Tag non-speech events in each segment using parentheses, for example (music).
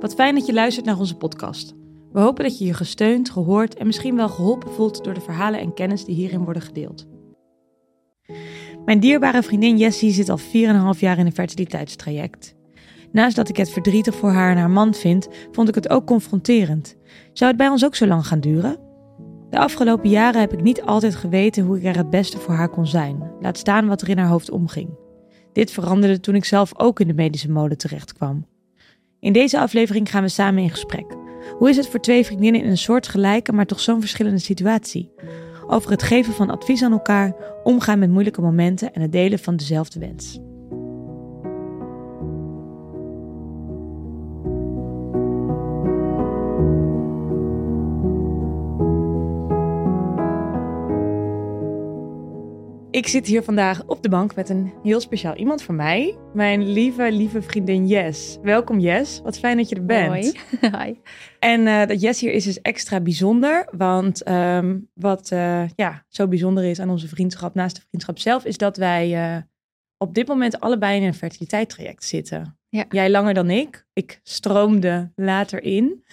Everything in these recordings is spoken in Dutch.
Wat fijn dat je luistert naar onze podcast. We hopen dat je je gesteund, gehoord en misschien wel geholpen voelt door de verhalen en kennis die hierin worden gedeeld. Mijn dierbare vriendin Jessie zit al 4,5 jaar in een fertiliteitstraject. Naast dat ik het verdrietig voor haar en haar man vind, vond ik het ook confronterend. Zou het bij ons ook zo lang gaan duren? De afgelopen jaren heb ik niet altijd geweten hoe ik er het beste voor haar kon zijn, laat staan wat er in haar hoofd omging. Dit veranderde toen ik zelf ook in de medische mode terecht kwam. In deze aflevering gaan we samen in gesprek. Hoe is het voor twee vriendinnen in een soortgelijke, maar toch zo'n verschillende situatie? Over het geven van advies aan elkaar, omgaan met moeilijke momenten en het delen van dezelfde wens. Ik zit hier vandaag op de bank met een heel speciaal iemand voor mij. Mijn lieve, lieve vriendin Jess. Welkom Jess. Wat fijn dat je er bent. Hoi. (laughs) Hi. En uh, dat Jess hier is, is extra bijzonder. Want um, wat uh, ja, zo bijzonder is aan onze vriendschap, naast de vriendschap zelf, is dat wij uh, op dit moment allebei in een fertiliteitstraject zitten. Ja. Jij langer dan ik. Ik stroomde later in.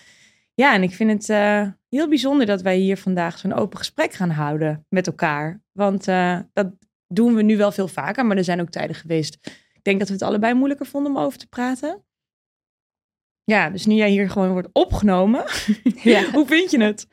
Ja, en ik vind het uh, heel bijzonder dat wij hier vandaag zo'n open gesprek gaan houden met elkaar. Want uh, dat doen we nu wel veel vaker, maar er zijn ook tijden geweest. Ik denk dat we het allebei moeilijker vonden om over te praten. Ja, dus nu jij hier gewoon wordt opgenomen, (laughs) ja. hoe vind je het?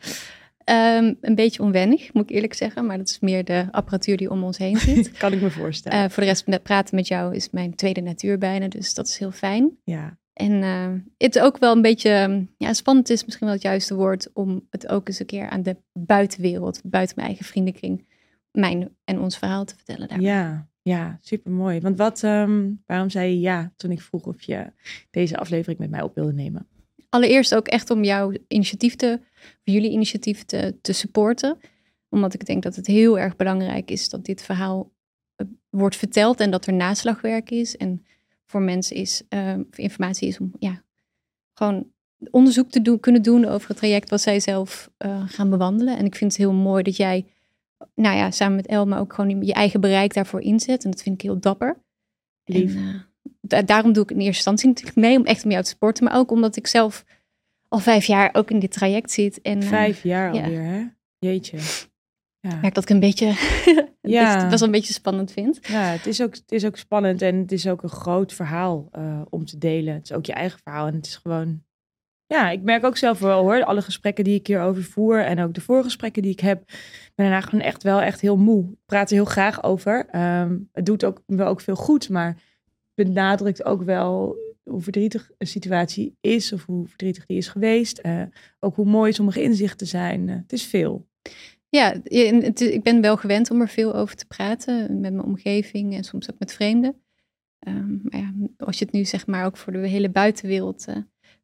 Um, een beetje onwennig, moet ik eerlijk zeggen. Maar dat is meer de apparatuur die om ons heen zit. (laughs) kan ik me voorstellen. Uh, voor de rest, praten met jou is mijn tweede natuur bijna. Dus dat is heel fijn. Ja. En uh, het ook wel een beetje, ja, spannend is misschien wel het juiste woord om het ook eens een keer aan de buitenwereld, buiten mijn eigen vriendenkring, mijn en ons verhaal te vertellen. Daar. Ja, ja, super mooi. Want wat, um, waarom zei je ja toen ik vroeg of je deze aflevering met mij op wilde nemen? Allereerst ook echt om jouw initiatief te, jullie initiatief te, te supporten. Omdat ik denk dat het heel erg belangrijk is dat dit verhaal uh, wordt verteld en dat er naslagwerk is. En voor mensen is, uh, informatie is om ja, gewoon onderzoek te doen, kunnen doen over het traject wat zij zelf uh, gaan bewandelen. En ik vind het heel mooi dat jij, nou ja, samen met Elma ook gewoon je eigen bereik daarvoor inzet. En dat vind ik heel dapper. Lief. En, uh, da daarom doe ik in eerste instantie natuurlijk mee om echt om jou te sporten. Maar ook omdat ik zelf al vijf jaar ook in dit traject zit. En, vijf jaar ja. alweer, hè? Jeetje. Ja. Ik merk dat ik een beetje, (laughs) ja. best wel een beetje spannend vind. Ja, het is, ook, het is ook spannend en het is ook een groot verhaal uh, om te delen. Het is ook je eigen verhaal en het is gewoon... Ja, ik merk ook zelf wel hoor, alle gesprekken die ik hierover voer en ook de voorgesprekken die ik heb, ben daarna gewoon echt wel echt heel moe. Ik praat er heel graag over. Um, het doet ook wel ook veel goed, maar benadrukt ook wel hoe verdrietig een situatie is of hoe verdrietig die is geweest. Uh, ook hoe mooi sommige inzichten zijn. Uh, het is veel. Ja, ik ben wel gewend om er veel over te praten met mijn omgeving en soms ook met vreemden. Um, maar ja, als je het nu zeg maar ook voor de hele buitenwereld uh,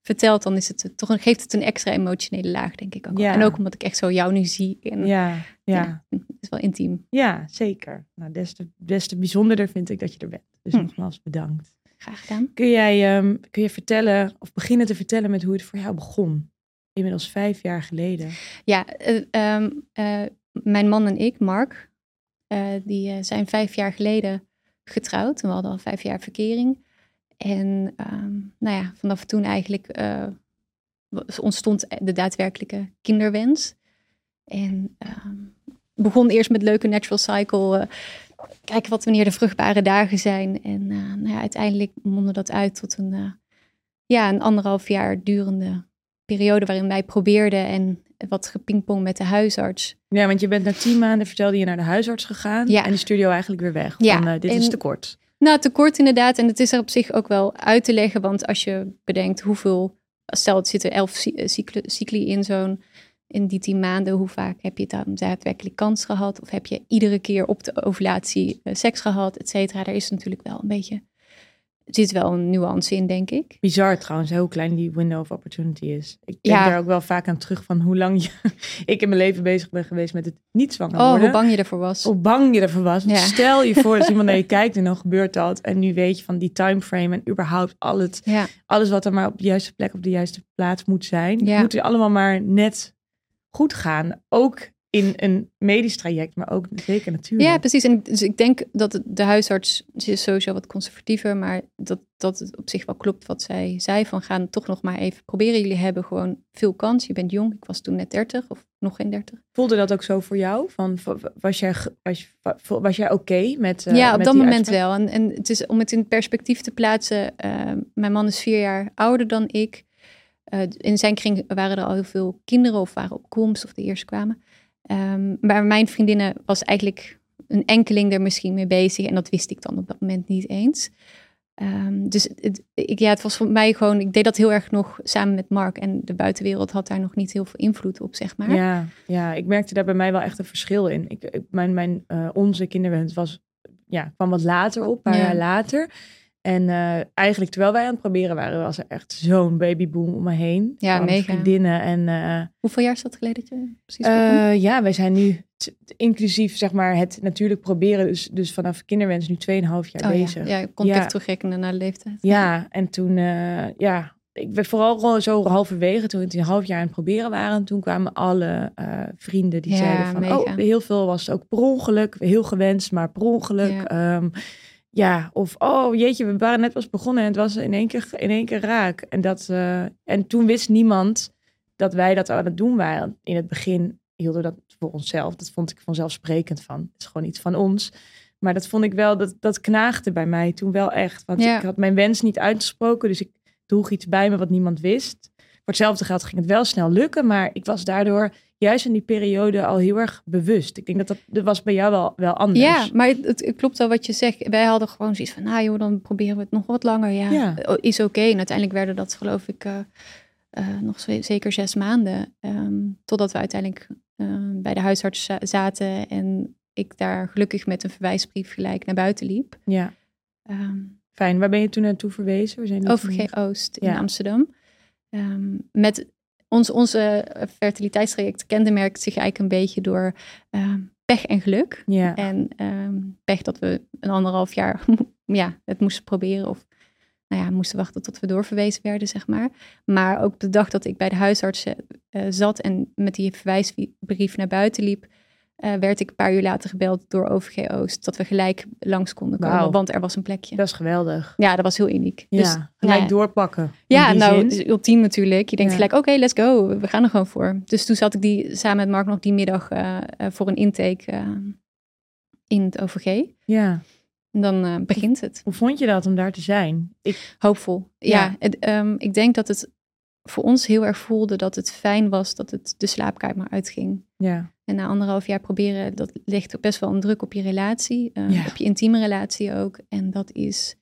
vertelt, dan is het toch een, geeft het een extra emotionele laag, denk ik ook. Ja. En ook omdat ik echt zo jou nu zie. En, ja, ja. ja, het is wel intiem. Ja, zeker. Nou, des te, des te bijzonderder vind ik dat je er bent. Dus hm. nogmaals bedankt. Graag gedaan. Kun jij um, kun je vertellen of beginnen te vertellen met hoe het voor jou begon? Inmiddels vijf jaar geleden. Ja, uh, um, uh, mijn man en ik, Mark, uh, die zijn vijf jaar geleden getrouwd. En we hadden al vijf jaar verkering. En um, nou ja, vanaf toen eigenlijk ontstond de daadwerkelijke kinderwens. En begon eerst met leuke natural cycle. kijken wat wanneer de vruchtbare dagen zijn. En nou ja, uiteindelijk mondde dat uit tot een, ja, een anderhalf jaar durende periode waarin wij probeerden en wat gepingpong met de huisarts. Ja, want je bent na tien maanden, vertelde je, naar de huisarts gegaan. Ja. En die stuurde jou eigenlijk weer weg. Ja. Van, uh, dit en, is te kort. Nou, te kort inderdaad. En het is er op zich ook wel uit te leggen. Want als je bedenkt hoeveel... Stel, het zitten elf cycli, cycli in zo'n... In die tien maanden, hoe vaak heb je dan daadwerkelijk kans gehad? Of heb je iedere keer op de ovulatie uh, seks gehad, et cetera? Daar is natuurlijk wel een beetje... Zit wel een nuance in, denk ik. Bizar trouwens, hoe klein die window of opportunity is. Ik denk Ja. daar ook wel vaak aan terug van hoe lang je, (laughs) ik in mijn leven bezig ben geweest met het niet zwanger Oh, worden. hoe bang je ervoor was. Hoe bang je ervoor was. Ja. Stel je voor dat iemand naar je (laughs) kijkt en dan gebeurt dat. En nu weet je van die timeframe en überhaupt al het, Ja, alles wat er maar op de juiste plek, op de juiste plaats moet zijn. Ja. Moet er allemaal maar net goed gaan. Ook in een medisch traject, maar ook zeker natuurlijk. Ja, precies. En dus ik denk dat de huisarts ze is sowieso wat conservatiever, maar dat, dat het op zich wel klopt wat zij zei. Van gaan toch nog maar even proberen. Jullie hebben gewoon veel kans. Je bent jong. Ik was toen net 30 of nog geen 30. Voelde dat ook zo voor jou? Van, was jij, was, was jij oké met eh, ja, op met dat moment uitspraak? wel. En, en het is om het in perspectief te plaatsen. eh, mijn man is vier jaar ouder dan ik. Eh, in zijn kring waren er al heel veel kinderen of waren op komst of de eerst kwamen. Ehm, maar mijn vriendinnen was eigenlijk een enkeling er misschien mee bezig. En dat wist ik dan op dat moment niet eens. Ehm, dus het, ik, ja, het was voor mij gewoon, ik deed dat heel erg nog samen met Mark. En de buitenwereld had daar nog niet heel veel invloed op, zeg maar. Ja, ja, ik merkte daar bij mij wel echt een verschil in. Ik, ik- mijn, mijn, eh, onze kinderwens was, ja, kwam wat later op, een paar Ja. jaar later. En eh, eigenlijk terwijl wij aan het proberen waren, was er echt zo'n babyboom om me heen. Ja, mega. Vriendinnen en eh, Hoeveel jaar is dat geleden dat je precies eh, ja, wij zijn nu inclusief zeg maar het natuurlijk proberen, dus, dus vanaf kinderwens nu 2,5 jaar Oh, bezig. ja. ja, ik kon Ja. echt terugrekenen naar de leeftijd. Ja, en toen, ja, ik ben vooral zo halverwege, toen we een half jaar aan het proberen waren, toen kwamen alle vrienden die Ja, zeiden van, mega. oh, heel veel was ook per ongeluk, heel gewenst, maar per ongeluk. Ja. Ja, ja of, oh jeetje, we waren net pas begonnen en het was in één keer, in één keer raak. En, dat, eh, en toen wist niemand dat wij dat aan het doen waren. In het begin hielden we dat voor onszelf, dat vond ik vanzelfsprekend van. Het is gewoon iets van ons. Maar dat vond ik wel, dat, dat knaagde bij mij toen wel echt. Want Ja. ik had mijn wens niet uitgesproken, dus ik droeg iets bij me wat niemand wist. Voor hetzelfde geld ging het wel snel lukken, maar ik was daardoor juist in die periode al heel erg bewust. Ik denk dat dat, dat was bij jou wel, wel anders. Ja, maar het, het klopt wel wat je zegt. Wij hadden gewoon zoiets van, nou joh, dan proberen we het nog wat langer. Ja, Ja. Oh, is oké. En uiteindelijk werden dat geloof ik eh, eh, nog ze- zeker zes maanden. ehm, totdat we uiteindelijk eh, bij de huisarts za- zaten en ik daar gelukkig met een verwijsbrief gelijk naar buiten liep. ja, Ehm, fijn. Waar ben je toen naartoe verwezen? OVG toen- Oost in Ja. Amsterdam. Ehm, met ons, onze fertiliteitstraject kenmerkt zich eigenlijk een beetje door ehm, pech en geluk. Ja, En ehm, pech dat we een anderhalf jaar (laughs) ja, het moesten proberen. Of nou ja, moesten wachten tot we doorverwezen werden, zeg maar. Maar ook de dag dat ik bij de huisarts eh, zat en met die verwijsbrief naar buiten liep, eh, werd ik een paar uur later gebeld door OVG Oost. Dat we gelijk langs konden komen, want er was een plekje. dat is geweldig. Ja, dat was heel uniek. Ja, Dus, gelijk ja. doorpakken. Ja, nou, het is ultiem natuurlijk. Je denkt Ja. gelijk, oké, let's go. We gaan er gewoon voor. Dus toen zat ik die samen met Mark nog die middag eh, eh, voor een intake in het OVG. Ja. En dan begint het. Hoe vond je dat om daar te zijn? Ik, Hoopvol. Ja, Ja. het, ehm, ik denk dat het voor ons heel erg voelde dat het fijn was dat het de slaapkamer uitging. ja, En na anderhalf jaar proberen, dat legt ook best wel een druk op je relatie. eh, Ja. Op je intieme relatie ook. En dat is,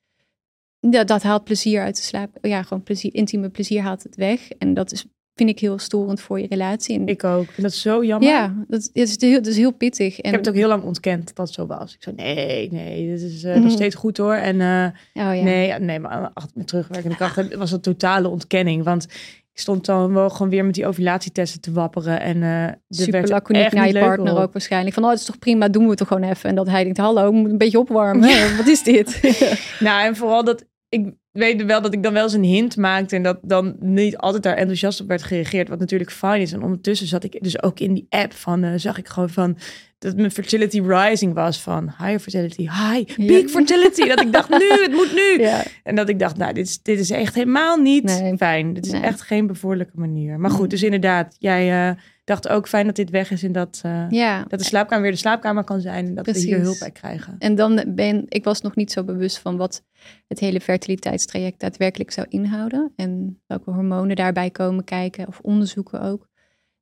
ja, dat haalt plezier uit de slaap. Ja, gewoon plezier, intieme plezier haalt het weg. En dat is, vind ik heel storend voor je relatie. En, ik ook. Ik vind dat zo jammer. ja, dat is, heel, dat is heel pittig. En, Ik heb het ook heel lang ontkend dat dat zo was. Ik zei, nee, nee, dit is eh, Mhm. nog steeds goed hoor. En eh, oh, ja. nee, nee, maar achter, met terugwerkende kracht was een totale ontkenning. Want ik stond dan wel gewoon weer met die ovulatietesten te wapperen. En eh er Super werd laconiek naar je partner op. ook waarschijnlijk. Van, oh, het is toch prima, doen we het toch gewoon even. En dat hij denkt, hallo, moet een beetje opwarmen. (laughs) Wat is dit? (laughs) Nou, en vooral dat ik weet wel dat ik dan wel eens een hint maakte en dat dan niet altijd daar enthousiast op werd gereageerd, wat natuurlijk fijn is. En ondertussen zat ik dus ook in die app van, eh, zag ik gewoon van dat mijn fertility rising was van higher fertility, high, Ja. peak fertility. dat ik dacht, nu, het moet nu. (laughs) ja. En dat ik dacht, nou, dit is, dit is echt helemaal niet Nee. fijn. Dit is Nee. echt geen bevorderlijke manier. Maar goed, dus inderdaad, jij eh, dacht ook fijn dat dit weg is en dat, eh, ja. dat de slaapkamer weer de slaapkamer kan zijn en dat we hier hulp bij krijgen. En dan ben ik was nog niet zo bewust van wat het hele fertiliteitstraject daadwerkelijk zou inhouden. En welke hormonen daarbij komen kijken of onderzoeken ook.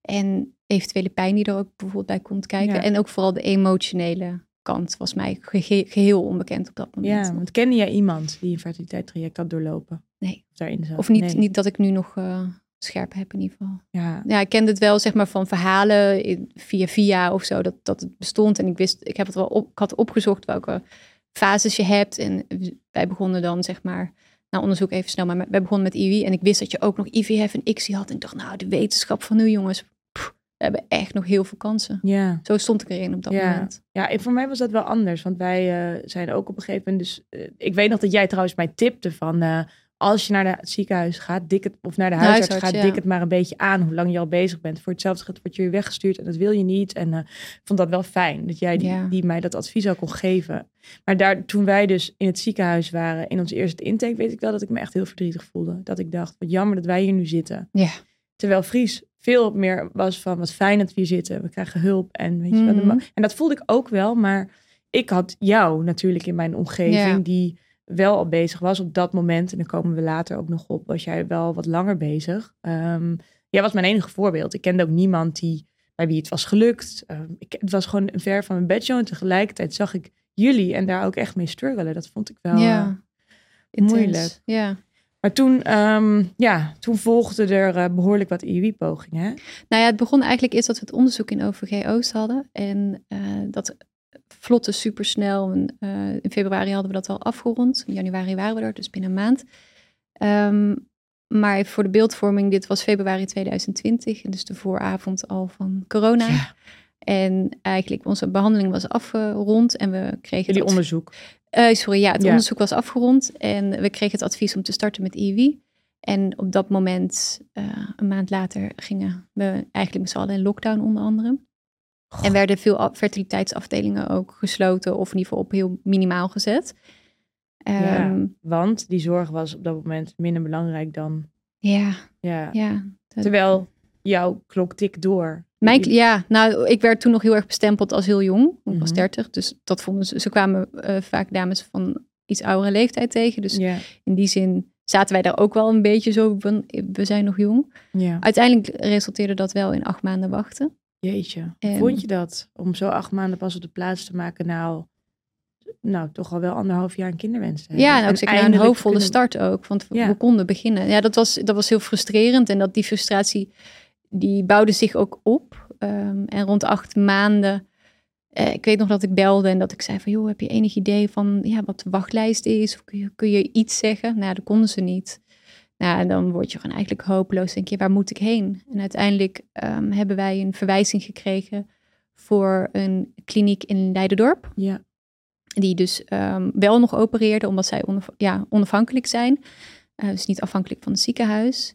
En eventuele pijn die er ook bijvoorbeeld bij komt kijken. Ja. En ook vooral de emotionele kant was mij gehe- geheel onbekend op dat moment. Ja, want kende jij iemand die een fertiliteitstraject had doorlopen? Nee. Of daarin zat? Of niet, Nee. niet dat ik nu nog eh, scherp heb in ieder geval. Ja, Ja, ik kende het wel zeg maar van verhalen in- via via of zo dat, dat het bestond. En ik wist, ik heb het wel op, ik had opgezocht welke fases je hebt. En wij begonnen dan zeg maar, nou onderzoek even snel, maar wij begonnen met IVI. En ik wist dat je ook nog IVF en ICSI had. En ik dacht, nou de wetenschap van nu jongens, pff, we hebben echt nog heel veel kansen. ja. Zo stond ik erin op dat Ja. moment. Ja, en voor mij was dat wel anders. Want wij eh, zijn ook op een gegeven moment... Dus, eh, ik weet nog dat jij trouwens mij tipte van... eh, als je naar het ziekenhuis gaat, dik het, of naar de huisarts, huisarts, gaat, ja. dik het maar een beetje aan hoe lang je al bezig bent. Voor hetzelfde geld word je weer weggestuurd en dat wil je niet. En eh, ik vond dat wel fijn dat jij die, Ja. die mij dat advies ook kon geven. Maar daar, toen wij dus in het ziekenhuis waren, in ons eerste intake, weet ik wel dat ik me echt heel verdrietig voelde. Dat ik dacht, wat jammer dat wij hier nu zitten. Ja. Terwijl Fries veel meer was van, wat fijn dat we hier zitten. We krijgen hulp en weet je wel. de Mhm. En dat voelde ik ook wel, maar ik had jou natuurlijk in mijn omgeving Ja. die wel al bezig was op dat moment. En daar komen we later ook nog op. Was jij wel wat langer bezig? Ehm, jij was mijn enige voorbeeld. Ik kende ook niemand die bij wie het was gelukt. Ehm, ik, het was gewoon een ver van mijn bedshow. En tegelijkertijd zag ik jullie en daar ook echt mee struggelen. Dat vond ik wel. eh, ja. Intens. moeilijk. Ja. Maar toen, ehm, ja, toen volgde er eh, behoorlijk wat IUI-pogingen. Nou ja, het begon eigenlijk eerst dat we het onderzoek in OVG Oost hadden. En eh, dat vlotte supersnel. En, eh, in februari hadden we dat al afgerond. In januari waren we er, dus binnen een maand. Ehm, maar voor de beeldvorming, dit was februari 2020. En dus de vooravond al van corona. Ja. En eigenlijk onze behandeling was afgerond. En we kregen het onderzoek. eh, sorry, ja, het Ja. onderzoek was afgerond en we kregen het advies om te starten met IUI. En op dat moment, eh, een maand later, gingen we eigenlijk met z'n allen in lockdown onder andere. En werden veel fertiliteitsafdelingen ook gesloten of in ieder geval op heel minimaal gezet. Ja. Ehm, Want die zorg was op dat moment minder belangrijk dan. ja, Ja. ja. dat- Terwijl jouw klok tikt door. Mijn, ja, nou, ik werd toen nog heel erg bestempeld als heel jong. Ik was Mhm. 30, dus dat vonden ze. Ze kwamen eh, vaak dames van iets oudere leeftijd tegen. Dus in die zin zaten wij daar ook wel een beetje zo van, we zijn nog jong. Uiteindelijk resulteerde dat wel in acht maanden wachten. Jeetje. En- Vond je dat? Om zo acht maanden pas op de plaats te maken. Nou, nou toch al wel anderhalf jaar een kinderwens te hebben. Ja, En een hoopvolle kunnen- start ook, want Ja. we konden beginnen. Ja, dat was, dat was heel frustrerend en dat die frustratie, die bouwde zich ook op. Ehm, en rond acht maanden, eh, ik weet nog dat ik belde en dat ik zei van, joh, heb je enig idee van ja, wat de wachtlijst is? Of kun je, kun je iets zeggen? Nou, dat konden ze niet. Nou, en dan word je gewoon eigenlijk hopeloos. Denk je, waar moet ik heen? En uiteindelijk ehm, hebben wij een verwijzing gekregen voor een kliniek in Leidendorp. Ja. Die dus ehm, wel nog opereerde, omdat zij onaf- ja, onafhankelijk zijn. Eh, dus niet afhankelijk van het ziekenhuis.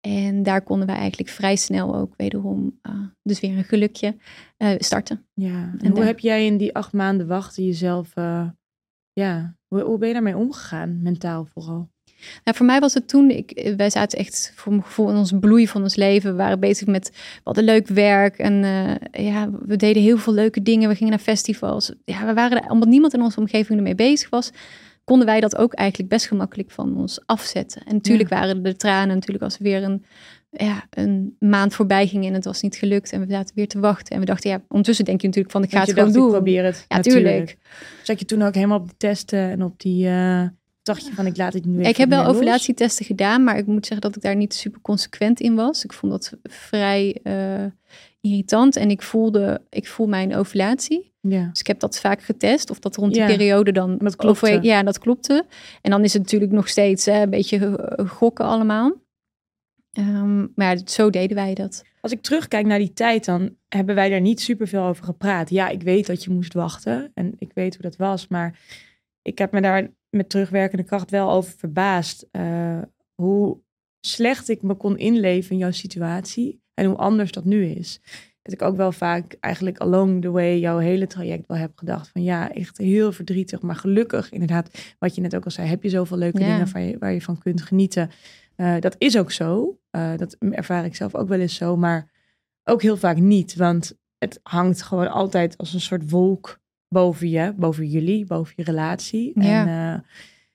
En daar konden wij eigenlijk vrij snel ook wederom, eh, dus weer een gelukje, eh, starten. ja. En, En hoe daar- heb jij in die acht maanden wachten jezelf... ja, hoe, hoe ben je daarmee omgegaan? Mentaal vooral. Nou, voor mij was het toen, ik, wij zaten echt voor mijn gevoel in ons bloei van ons leven. We waren bezig met wat een leuk werk. En eh, ja, we deden heel veel leuke dingen. We gingen naar festivals. Ja, we waren er, omdat niemand in onze omgeving ermee bezig was, konden wij dat ook eigenlijk best gemakkelijk van ons afzetten. En natuurlijk waren er de tranen, natuurlijk als er weer een, ja, een maand voorbij ging en het was niet gelukt. En we zaten weer te wachten. En we dachten, ja, ondertussen denk je natuurlijk van, ik ga het je gewoon dacht, doen. ik probeer het. Ja, natuurlijk. tuurlijk. Zat je toen ook helemaal op die testen en op die... eh, dacht je van, ik laat het nu even Ik heb wel ovulatietesten gedaan, maar ik moet zeggen dat ik daar niet super consequent in was. Ik vond dat vrij eh, irritant en ik voelde, ik voel mijn ovulatie. Ja. Dus ik heb dat vaak getest, of dat rond die Ja, periode dan... dat klopte. over- ja, dat klopte. En dan is het natuurlijk nog steeds hè, een beetje gokken allemaal. Ehm, maar ja, zo deden wij dat. Als ik terugkijk naar die tijd, dan hebben wij daar niet super veel over gepraat. Ja, ik weet dat je moest wachten en ik weet hoe dat was, maar ik heb me daar met terugwerkende kracht wel over verbaasd eh, hoe slecht ik me kon inleven in jouw situatie en hoe anders dat nu is. Dat ik ook wel vaak eigenlijk along the way jouw hele traject wel heb gedacht van ja, echt heel verdrietig, maar gelukkig inderdaad, wat je net ook al zei, heb je zoveel leuke Ja. dingen waar je, waar je van kunt genieten. Eh, dat is ook zo. Eh, dat ervaar ik zelf ook wel eens zo, maar ook heel vaak niet. Want het hangt gewoon altijd als een soort wolk boven je, boven jullie, boven je relatie. Ja. En eh,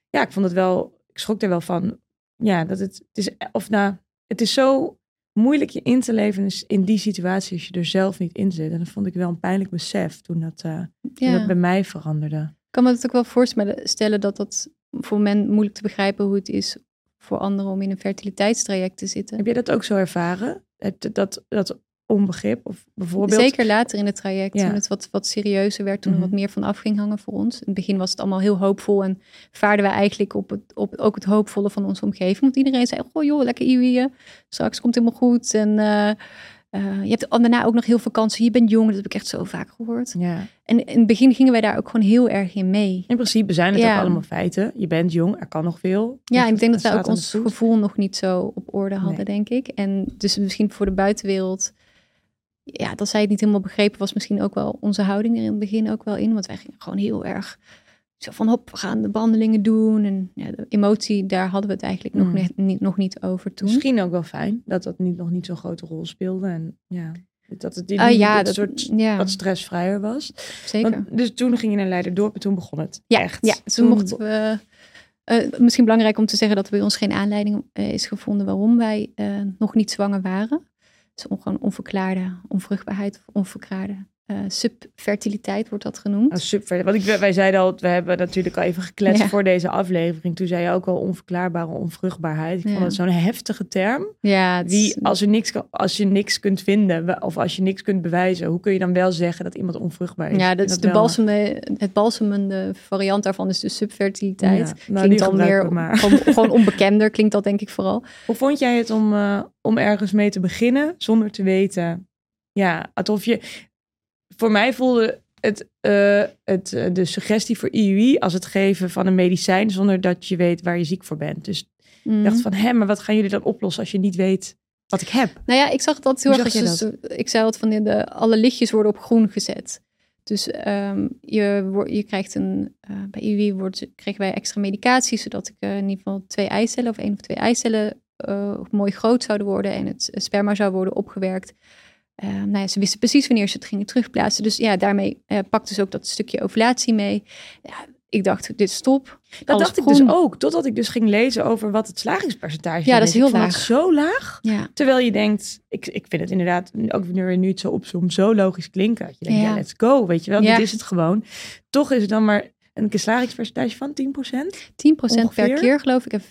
ja, ik vond het wel, ik schrok er wel van. Ja, dat het, het is, of nou, het is zo moeilijk je in te leven in- die situatie als je er zelf niet in zit. En dat vond ik wel een pijnlijk besef toen dat, eh, toen dat bij mij veranderde. Ik kan me het ook wel voorstellen stellen dat dat voor men moeilijk te begrijpen hoe het is voor anderen om in een fertiliteitstraject te zitten. Heb jij dat ook zo ervaren? Het, dat, dat onbegrip? Of bijvoorbeeld... Zeker later in het traject, Ja. toen het wat, wat serieuzer werd, toen Mhm. er wat meer van af ging hangen voor ons. In het begin was het allemaal heel hoopvol en vaarden wij eigenlijk op, het, op ook het hoopvolle van onze omgeving. Want iedereen zei, oh joh, lekker iwieën, straks komt het helemaal goed. En, eh, Eh, je hebt daarna ook nog heel veel kansen. Je bent jong, dat heb ik echt zo vaak gehoord. Ja. En in het begin gingen wij daar ook gewoon heel erg in mee. In principe zijn het Ja. ook allemaal feiten. Je bent jong, er kan nog veel. Ja, en ik denk dat wij ook ons gevoel nog niet zo op orde hadden, Nee. denk ik. En dus misschien voor de buitenwereld, ja, dat zij het niet helemaal begrepen, was misschien ook wel onze houding er in het begin ook wel in. Want wij gingen gewoon heel erg zo van, hop, we gaan de behandelingen doen. En ja, de emotie, daar hadden we het eigenlijk nog, Mm. net, niet, nog niet over toen. Misschien ook wel fijn dat dat niet, nog niet zo'n grote rol speelde. En ja, dat het Ah, ja, een dat, soort ja, wat stressvrijer was. zeker. Want, dus toen ging je naar Leiderdorp en toen begon het Ja, echt. ja toen mochten we. eh, misschien belangrijk om te zeggen dat er bij ons geen aanleiding eh, is gevonden waarom wij eh, nog niet zwanger waren. Dus on- gewoon onverklaarde onvruchtbaarheid of onverklaarde eh, subfertiliteit wordt dat genoemd. Oh. Want ik, wij zeiden al, we hebben natuurlijk al even gekletst Ja. voor deze aflevering. Toen zei je ook al onverklaarbare onvruchtbaarheid. Ik Ja. vond het zo'n heftige term. ja, is- Wie, als, er niks, als je niks kunt vinden of als je niks kunt bewijzen, hoe kun je dan wel zeggen dat iemand onvruchtbaar is? ja, dat is de balsemende, het balsemende variant daarvan is de subfertiliteit. Ja, nou, die klinkt dan meer maar. gewoon, gewoon (laughs) onbekender, klinkt dat denk ik vooral. Hoe vond jij het om, eh, om ergens mee te beginnen zonder te weten? Ja, alsof je. Voor mij voelde het, eh, het, eh, de suggestie voor IUI als het geven van een medicijn zonder dat je weet waar je ziek voor bent. Dus Mm. ik dacht van, hé, maar wat gaan jullie dan oplossen als je niet weet wat ik heb? Nou ja, ik zag dat heel Hoe erg. soort- ik zei wat van de, de, alle lichtjes worden op groen gezet. Dus ehm, je, je krijgt een. eh, bij IUI wordt, kregen wij extra medicatie, zodat ik in ieder geval twee eicellen of één of twee eicellen mooi groot zouden worden en het sperma zou worden opgewerkt. Eh, nou ja, ze wisten precies wanneer ze het gingen terugplaatsen. Dus ja, daarmee eh, pakte ze ook dat stukje ovulatie mee. Ja, ik dacht, dit is top. Dat Alles dacht ik dus ook, totdat ik dus ging lezen over wat het slagingspercentage Ja, dat is heel Ik laag. zo laag. Ja, Terwijl je denkt, ik, ik vind het inderdaad, ook nu, nu het zo opzomt, zo logisch klinken. Dat je denkt, ja. Ja. let's go, weet je wel, dit is het gewoon. Toch is het dan maar een slagingspercentage van 10%. 10% per keer geloof ik. En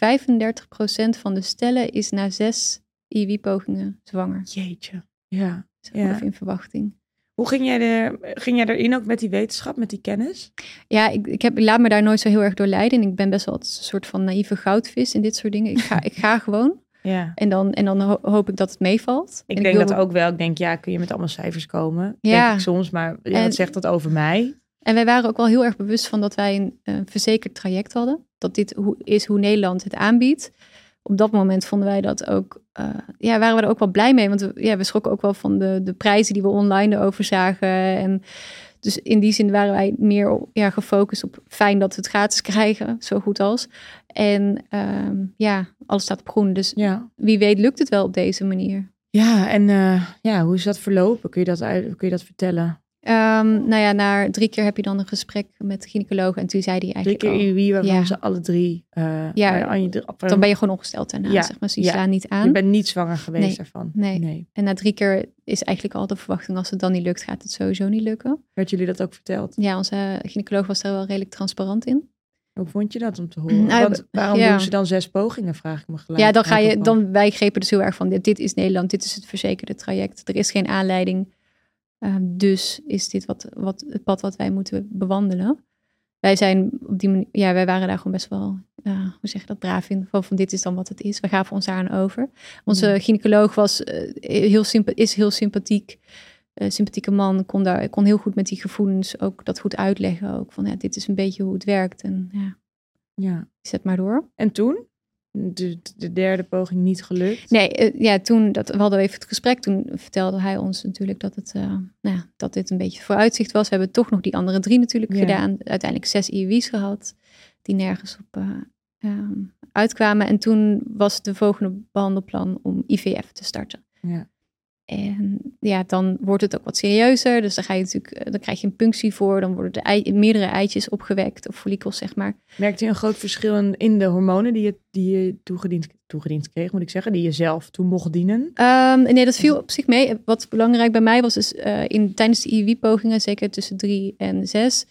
35% van de stellen is na zes IUI-pogingen zwanger. Jeetje. Ja. Ja. even in verwachting. Hoe ging jij, er, ging jij erin ook met die wetenschap, met die kennis? Ja, ik, ik, heb, laat me daar nooit zo heel erg door leiden. En ik ben best wel een soort van naïeve goudvis in dit soort dingen. Ik ga, ik ga (laughs) gewoon. Ja. En dan, en dan ho- hoop ik dat het meevalt. Ik En denk wil- dat ook wel. Ik denk, ja, kun je met allemaal cijfers komen? Ja. Denk ik soms, maar ja, En- wat zegt dat over mij? En wij waren ook wel heel erg bewust van dat wij een eh, verzekerd traject hadden. Dat dit hoe, is hoe Nederland het aanbiedt. Op dat moment vonden wij dat ook, ja, waren we er ook wel blij mee. Want we, ja, we schrokken ook wel van de, de prijzen die we online erover zagen. En dus in die zin waren wij meer op- ja, gefocust op fijn dat we het gratis (laughs) krijgen, zo goed als. En ehm, ja, alles staat op groen. Dus Ja. wie weet lukt het wel op deze manier. Ja, en eh, ja, hoe is dat verlopen? Kun je dat, uit, kun je dat vertellen? Ehm, nou ja, na drie keer heb je dan een gesprek met de gynaecoloog. En toen zei hij Drie eigenlijk keer al, IUI, waarvan Ja. ze alle drie... eh Ja, dan ben je gewoon ongesteld daarna, Ja, zeg maar. Dus die ja. slaan niet aan. Je bent niet zwanger geweest Nee, daarvan? nee. En na drie keer is eigenlijk al de verwachting... als het dan niet lukt, gaat het sowieso niet lukken. Werd jullie dat ook verteld? Ja, onze gynaecoloog was daar wel redelijk transparant in. Hoe vond je dat om te horen? Nou, Want waarom ja. doen ze dan zes pogingen, vraag ik me gelijk. ja, dan ga je... Dan, wij grepen dus heel erg van... Dit, dit is Nederland, dit is het verzekerde traject. Er is geen aanleiding. Ehm, dus is dit wat, wat, het pad wat wij moeten bewandelen. Wij zijn op die manier... Ja, wij waren daar gewoon best wel... eh, hoe zeg je dat? Braaf in. Gewoon van dit is dan wat het is. We gaven ons daar aan over. Onze Ja. gynaecoloog was, eh, heel sympa- is heel sympathiek. Eh, sympathieke man, kon, daar, kon heel goed met die gevoelens ook dat goed uitleggen. Ook van ja, dit is een beetje hoe het werkt. En ja, Ja. zet maar door. En toen? De, de derde poging niet gelukt? Nee, eh, ja, toen dat, we hadden even het gesprek. Toen vertelde hij ons natuurlijk dat, het, eh, nou ja, dat dit een beetje vooruitzicht was. We hebben toch nog die andere drie natuurlijk Ja. gedaan. Uiteindelijk zes IUI's gehad, die nergens op eh, ehm, uitkwamen. En toen was de volgende behandelplan om IVF te starten. Ja. En ja, dan wordt het ook wat serieuzer. Dus dan, ga je natuurlijk, eh, dan krijg je een punctie voor. Dan worden de ei- meerdere eitjes opgewekt, of follicels zeg maar. Merkte je een groot verschil in, in de hormonen die je, die je toegediend, toegediend kreeg, moet ik zeggen? Die je zelf toen mocht dienen? Ehm, nee, dat viel op zich mee. Wat belangrijk bij mij was, is eh, in, tijdens de IUI-pogingen, zeker tussen drie en zes,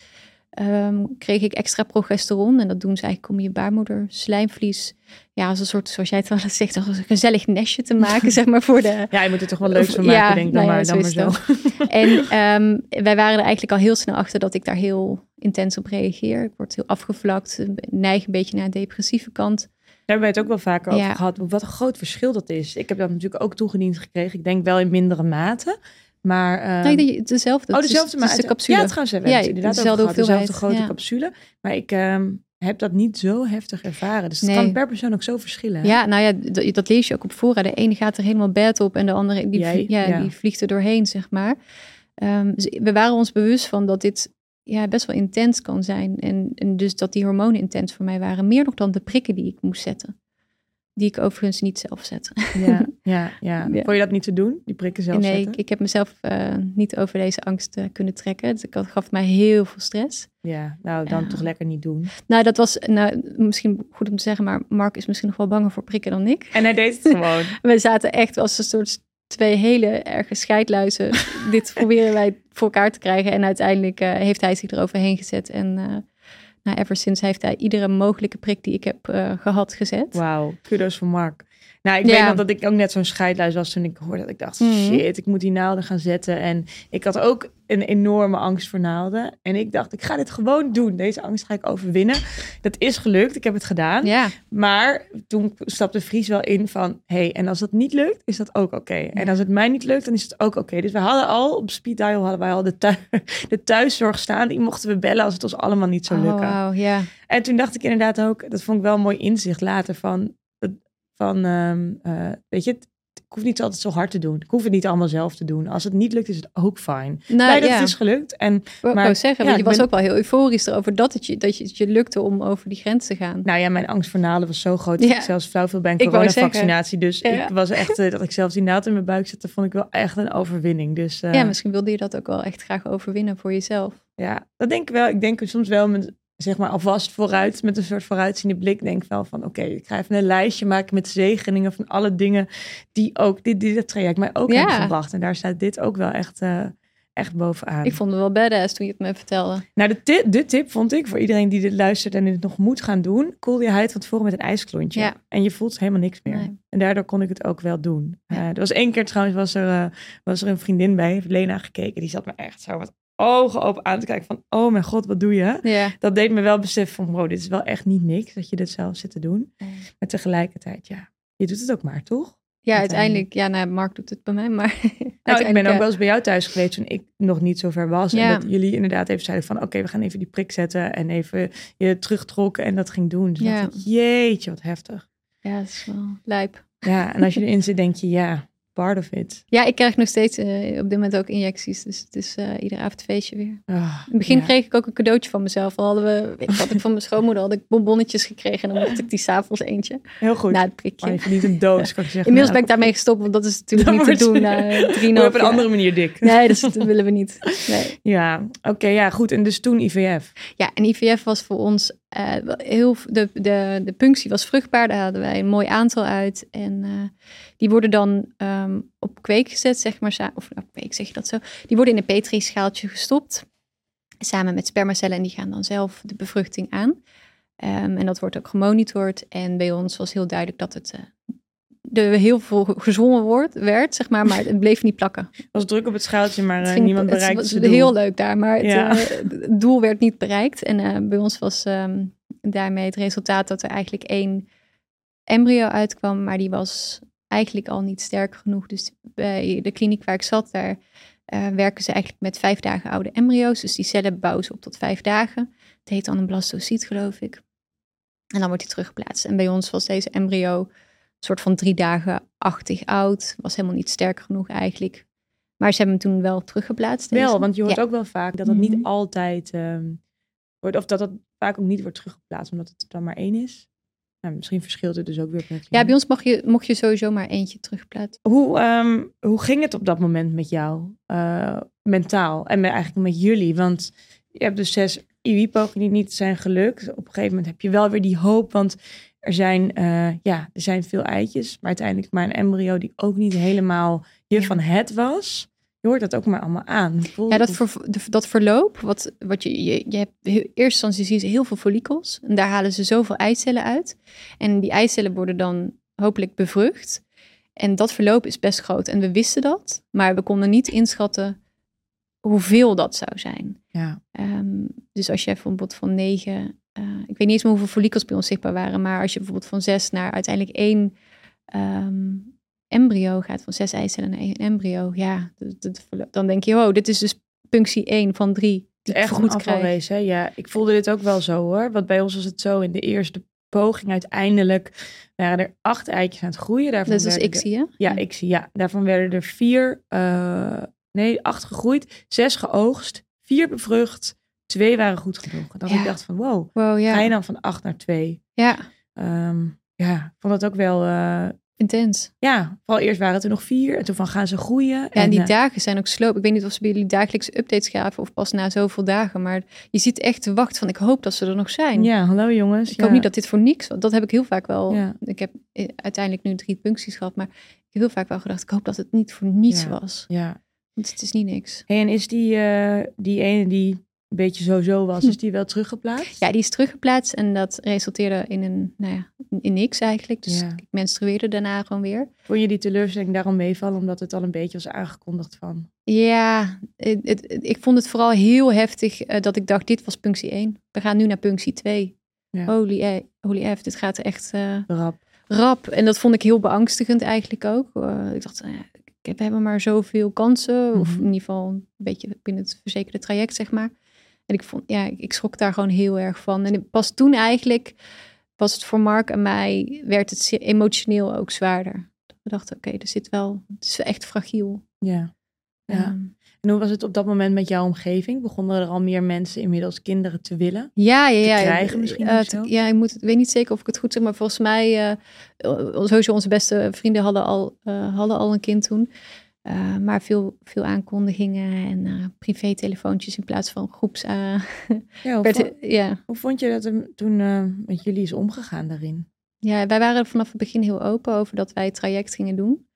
ehm, kreeg ik extra progesteron. En dat doen ze eigenlijk om je baarmoeder slijmvlies, ja, als een soort, zoals jij het wel eens zegt, als een gezellig nestje te maken, (laughs) zeg maar, voor de... Ja, je moet er toch wel leuks van Ja, maken, denk ik dan nou ja, maar, dan zo maar zo. (laughs) En ehm, wij waren er eigenlijk al heel snel achter dat ik daar heel intens op reageer. Ik word heel afgevlakt, neig een beetje naar de depressieve kant. hebben wij het ook wel vaker over Ja. gehad. Wat een groot verschil dat is. Ik heb dat natuurlijk ook toegediend gekregen. Ik denk wel in mindere mate. Maar, ehm, nee, die- dezelfde. oh, dezelfde is maar de capsule. Ja, trouwens, we hebben het Ja, inderdaad dezelfde gehad. Dezelfde grote ja. capsule. Maar ik ehm, heb dat niet zo heftig ervaren. Dus het Nee. kan per persoon ook zo verschillen. hè? Ja, nou ja, dat lees je ook op fora. De ene gaat er helemaal bed op en de andere die, Jij? vlie- ja, Ja. die vliegt er doorheen, zeg maar. Ehm, dus we waren ons bewust van dat dit ja, best wel intens kan zijn. En, en dus dat die hormonen intens voor mij waren. Meer nog dan de prikken die ik moest zetten. Die ik overigens niet zelf zette. Ja, ja, (laughs) ja. Ja. Vond je dat niet te doen? Die prikken zelf nee, zetten? ik, ik heb mezelf eh, niet over deze angst eh, kunnen trekken. Dus had, gaf mij heel veel stress. Ja, nou dan toch lekker niet doen. Nou, dat was nou, misschien goed om te zeggen, maar Mark is misschien nog wel banger voor prikken dan ik. En hij deed het gewoon. (laughs) We zaten echt als een soort twee hele erge scheidluizen. (laughs) Dit proberen wij voor elkaar te krijgen. En uiteindelijk eh, heeft hij zich eroverheen gezet. En nou, ever sinds heeft hij iedere mogelijke prik die ik heb eh, gehad gezet. Wauw, kudos voor Mark. Nou, ik Ja. weet nog dat ik ook net zo'n scheidluis was toen ik hoorde dat ik dacht, Mhm. shit, ik moet die naalden gaan zetten. En ik had ook een enorme angst voor naalden. En ik dacht, ik ga dit gewoon doen. Deze angst ga ik overwinnen. Dat is gelukt, ik heb het gedaan. Ja, Maar toen stapte Vries wel in van, hey, en als dat niet lukt, is dat ook oké. En als het mij niet lukt, dan is het ook oké. Dus we hadden al, op speed dial hadden wij al de, (laughs) de thuiszorg staan. Die mochten we bellen als het ons allemaal niet zou oh, lukken. wauw, ja. En toen dacht ik inderdaad ook, dat vond ik wel een mooi inzicht later van, van ehm, eh, weet je, ik hoef niet altijd zo hard te doen. Ik hoef het niet allemaal zelf te doen. Als het niet lukt, is het ook fijn. Nou, Blij dat ja. het is gelukt. En wou maar- wou zeggen, ja, want je was ben- ook wel heel euforisch erover dat het je, dat je, het je lukte om over die grens te gaan. nou ja, mijn angst voor naalden was zo groot dat Ja. ik zelfs flauw viel bij een coronavaccinatie. Dus ik was echt, eh, dat ik zelfs die naald in mijn buik zette, vond ik wel echt een overwinning. Dus eh, ja, misschien wilde je dat ook wel echt graag overwinnen voor jezelf. Ja, dat denk ik wel. Ik denk soms wel met, zeg maar, alvast vooruit, met een soort vooruitziende blik. Denk wel van, oké, ik ga even een lijstje maken met zegeningen van alle dingen die ook, dit, dit, traject mij ook Ja. hebben gebracht. En daar staat dit ook wel echt, eh, echt bovenaan. Ik vond het wel badass toen je het me vertelde. Nou, de tip, de tip vond ik voor iedereen die dit luistert en dit nog moet gaan doen. Koel je huid van tevoren met een ijsklontje. Ja. En je voelt helemaal niks meer. Nee. En daardoor kon ik het ook wel doen. Ja. Eh, er was één keer trouwens, was er, eh, was er een vriendin bij, heeft Lena gekeken. Die zat me echt zo met ogen open aan te kijken van, oh mijn god, wat doe je? Ja. Dat deed me wel beseffen van, bro, dit is wel echt niet niks dat je dit zelf zit te doen. Maar tegelijkertijd, ja, je doet het ook maar, toch? Ja, Uiteindelijk. Ja, nou, Mark doet het bij mij, maar... (laughs) Nou, ik ben ook wel eens bij jou thuis geweest toen ik nog niet zo ver was. Ja. En dat jullie inderdaad even zeiden van, oké, we gaan even die prik zetten en even je terugtrokken en dat ging doen. Dus Ja. ik, jeetje, wat heftig. Ja, dat is wel lijp. Ja, en als je erin zit, denk je, ja, part of it. Ja, ik krijg nog steeds eh, op dit moment ook injecties. Dus het is eh iedere avond feestje weer. In Ah, het begin ja. kreeg ik ook een cadeautje van mezelf. Al hadden we, weet ik wat ik van mijn schoonmoeder had ik bonbonnetjes gekregen. En dan mocht ik die s'avonds eentje. Heel goed. Na het prikje. Verdient een doos, kan ik zeggen. Inmiddels ben ik daarmee gestopt, want dat is natuurlijk niet te doen na 3,5 op een andere manier dik. Nee, dus dat willen we niet. Nee. Ja, oké, ja, goed. En dus toen IVF. Ja, en IVF was voor ons eh, heel. De, de, de punctie was vruchtbaar, daar hadden wij een mooi aantal uit. En die worden dan ehm, op kweek gezet, zeg maar. Of nou, kweek zeg je dat zo. Die worden in een petrischaaltje gestopt. Samen met spermacellen. En die gaan dan zelf de bevruchting aan. Ehm, en dat wordt ook gemonitord. En bij ons was heel duidelijk dat het. eh, er heel veel gezwommen wordt, werd, zeg maar, maar het bleef niet plakken. (laughs) Het was druk op het schaaltje, maar Het eh, ging- niemand het bereikte was zijn doel. heel leuk daar, maar het, Ja. eh, het doel werd niet bereikt. En bij ons was ehm, daarmee het resultaat dat er eigenlijk één embryo uitkwam, maar die was eigenlijk al niet sterk genoeg. Dus bij de kliniek waar ik zat, daar eh, werken ze eigenlijk met vijf dagen oude embryo's. Dus die cellen bouwen ze op tot vijf dagen. Het heet dan een blastocyst, geloof ik. En dan wordt die teruggeplaatst. En bij ons was deze embryo een soort van drie dagen achtig oud. Was helemaal niet sterk genoeg eigenlijk. Maar ze hebben hem toen wel teruggeplaatst. deze. Wel, want je hoort Ja. ook wel vaak dat het niet Mhm. altijd ehm, wordt, of dat het vaak ook niet wordt teruggeplaatst, omdat het dan maar één is. Nou, misschien verschilt het dus ook weer per Ja, bij ons mag je, mocht je sowieso maar eentje terugplaatsen. Hoe, ehm, hoe ging het op dat moment met jou, eh, mentaal en met, eigenlijk met jullie? Want je hebt dus zes IWI-pogingen die niet zijn gelukt. Op een gegeven moment heb je wel weer die hoop, want er zijn, eh, ja, er zijn veel eitjes, maar uiteindelijk maar een embryo die ook niet helemaal je Ja. van het was. Je hoort dat ook maar allemaal aan. Voel- Ja, dat, ver, dat verloop, wat, wat je, je, je hebt in eerste instantie zie je heel veel follicels. En daar halen ze zoveel eicellen uit. En die eicellen worden dan hopelijk bevrucht. En dat verloop is best groot. En we wisten dat, maar we konden niet inschatten hoeveel dat zou zijn. ja. Ehm, dus als je bijvoorbeeld van negen eh, ik weet niet eens meer hoeveel follikels bij ons zichtbaar waren. Maar als je bijvoorbeeld van zes naar uiteindelijk één ehm, embryo gaat, van zes eicellen naar één embryo. Ja, dan denk je, oh, dit is dus punctie 1 van 3. Die ik echt krijg. afvalrace, hè? Ja, ik voelde dit ook wel zo hoor. Want bij ons was het zo in de eerste poging uiteindelijk waren er acht eitjes aan het groeien. Daarvan Dat is ik zie je. Ja, ik zie. Ja, daarvan werden er vier, eh, nee, acht gegroeid, zes geoogst, vier bevrucht, twee waren goed genoeg. Dat Ja. ik dacht van, wow, Wow, ja. ga je dan van acht naar twee? Ja, Ehm, ja, ik vond dat ook wel, eh, intens. ja, vooral eerst waren het er nog vier en toen van gaan ze groeien. Ja, en die eh, dagen zijn ook sloop. Ik weet niet of ze bij jullie dagelijkse updates gaven of pas na zoveel dagen. Maar je ziet echt te wachten van ik hoop dat ze er nog zijn. ja, hallo jongens. Ik ja. hoop niet dat dit voor niks, want dat heb ik heel vaak wel. Ja. Ik heb eh, uiteindelijk nu drie puncties gehad, maar ik heb heel vaak wel gedacht, ik hoop dat het niet voor niets Ja. was. Ja, Want het is niet niks. Hey, en is die, eh, die ene die een beetje zo-zo was, is die wel teruggeplaatst? Ja, die is teruggeplaatst en dat resulteerde in een, nou ja, in niks eigenlijk. Dus Ja. ik menstrueerde daarna gewoon weer. Vond je die teleurstelling daarom meevallen, omdat het al een beetje was aangekondigd van... Ja, het, het- ik vond het vooral heel heftig eh, dat ik dacht, dit was punctie 1. We gaan nu naar punctie 2. Ja. Holy, eh, holy F, dit gaat echt eh, Rap. rap. En dat vond ik heel beangstigend eigenlijk ook. Eh, ik dacht, heb, we hebben maar zoveel kansen. Of Mhm. in ieder geval een beetje binnen het verzekerde traject, zeg maar. En ik vond, ja, ik, schrok daar gewoon heel erg van. En pas toen eigenlijk was het voor Mark en mij, werd het emotioneel ook zwaarder. We dachten, oké, er zit wel, het is echt fragiel. Ja. Ja. Ehm, En hoe was het op dat moment met jouw omgeving? Begonnen er al meer mensen inmiddels kinderen te willen? Ja, ja, ja. krijgen misschien te- zo? Ja, ik, moet, weet niet zeker of ik het goed zeg, maar volgens mij, eh, sowieso onze beste vrienden hadden al, eh, hadden al een kind toen. Eh, maar veel, veel aankondigingen en eh privé-telefoontjes in plaats van groeps. eh, (laughs) Ja, hoe, werd, vond, ja. hoe vond je dat er toen met jullie is omgegaan daarin? ja, wij waren vanaf het begin heel open over dat wij het traject gingen doen.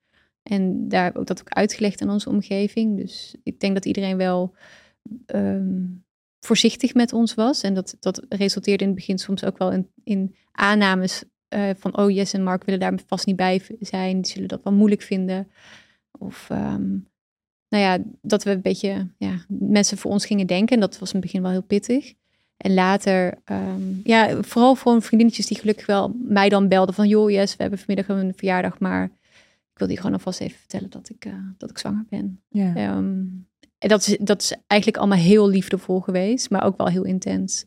En daar ook dat ook uitgelegd aan onze omgeving. Dus ik denk dat iedereen wel ehm, voorzichtig met ons was. En dat, dat resulteerde in het begin soms ook wel in, in aannames van... oh, Jess en Mark willen daar vast niet bij zijn. Die zullen dat wel moeilijk vinden. Of ehm, nou ja, dat we een beetje ja, mensen voor ons gingen denken. En dat was in het begin wel heel pittig. En later, ehm, ja, vooral voor vriendinnetjes die gelukkig wel mij dan belden van... joh, Jess, we hebben vanmiddag een verjaardag, maar ik wil die gewoon alvast even vertellen dat ik, eh, dat ik zwanger ben. Ja. Ehm, en dat is, dat is eigenlijk allemaal heel liefdevol geweest, maar ook wel heel intens.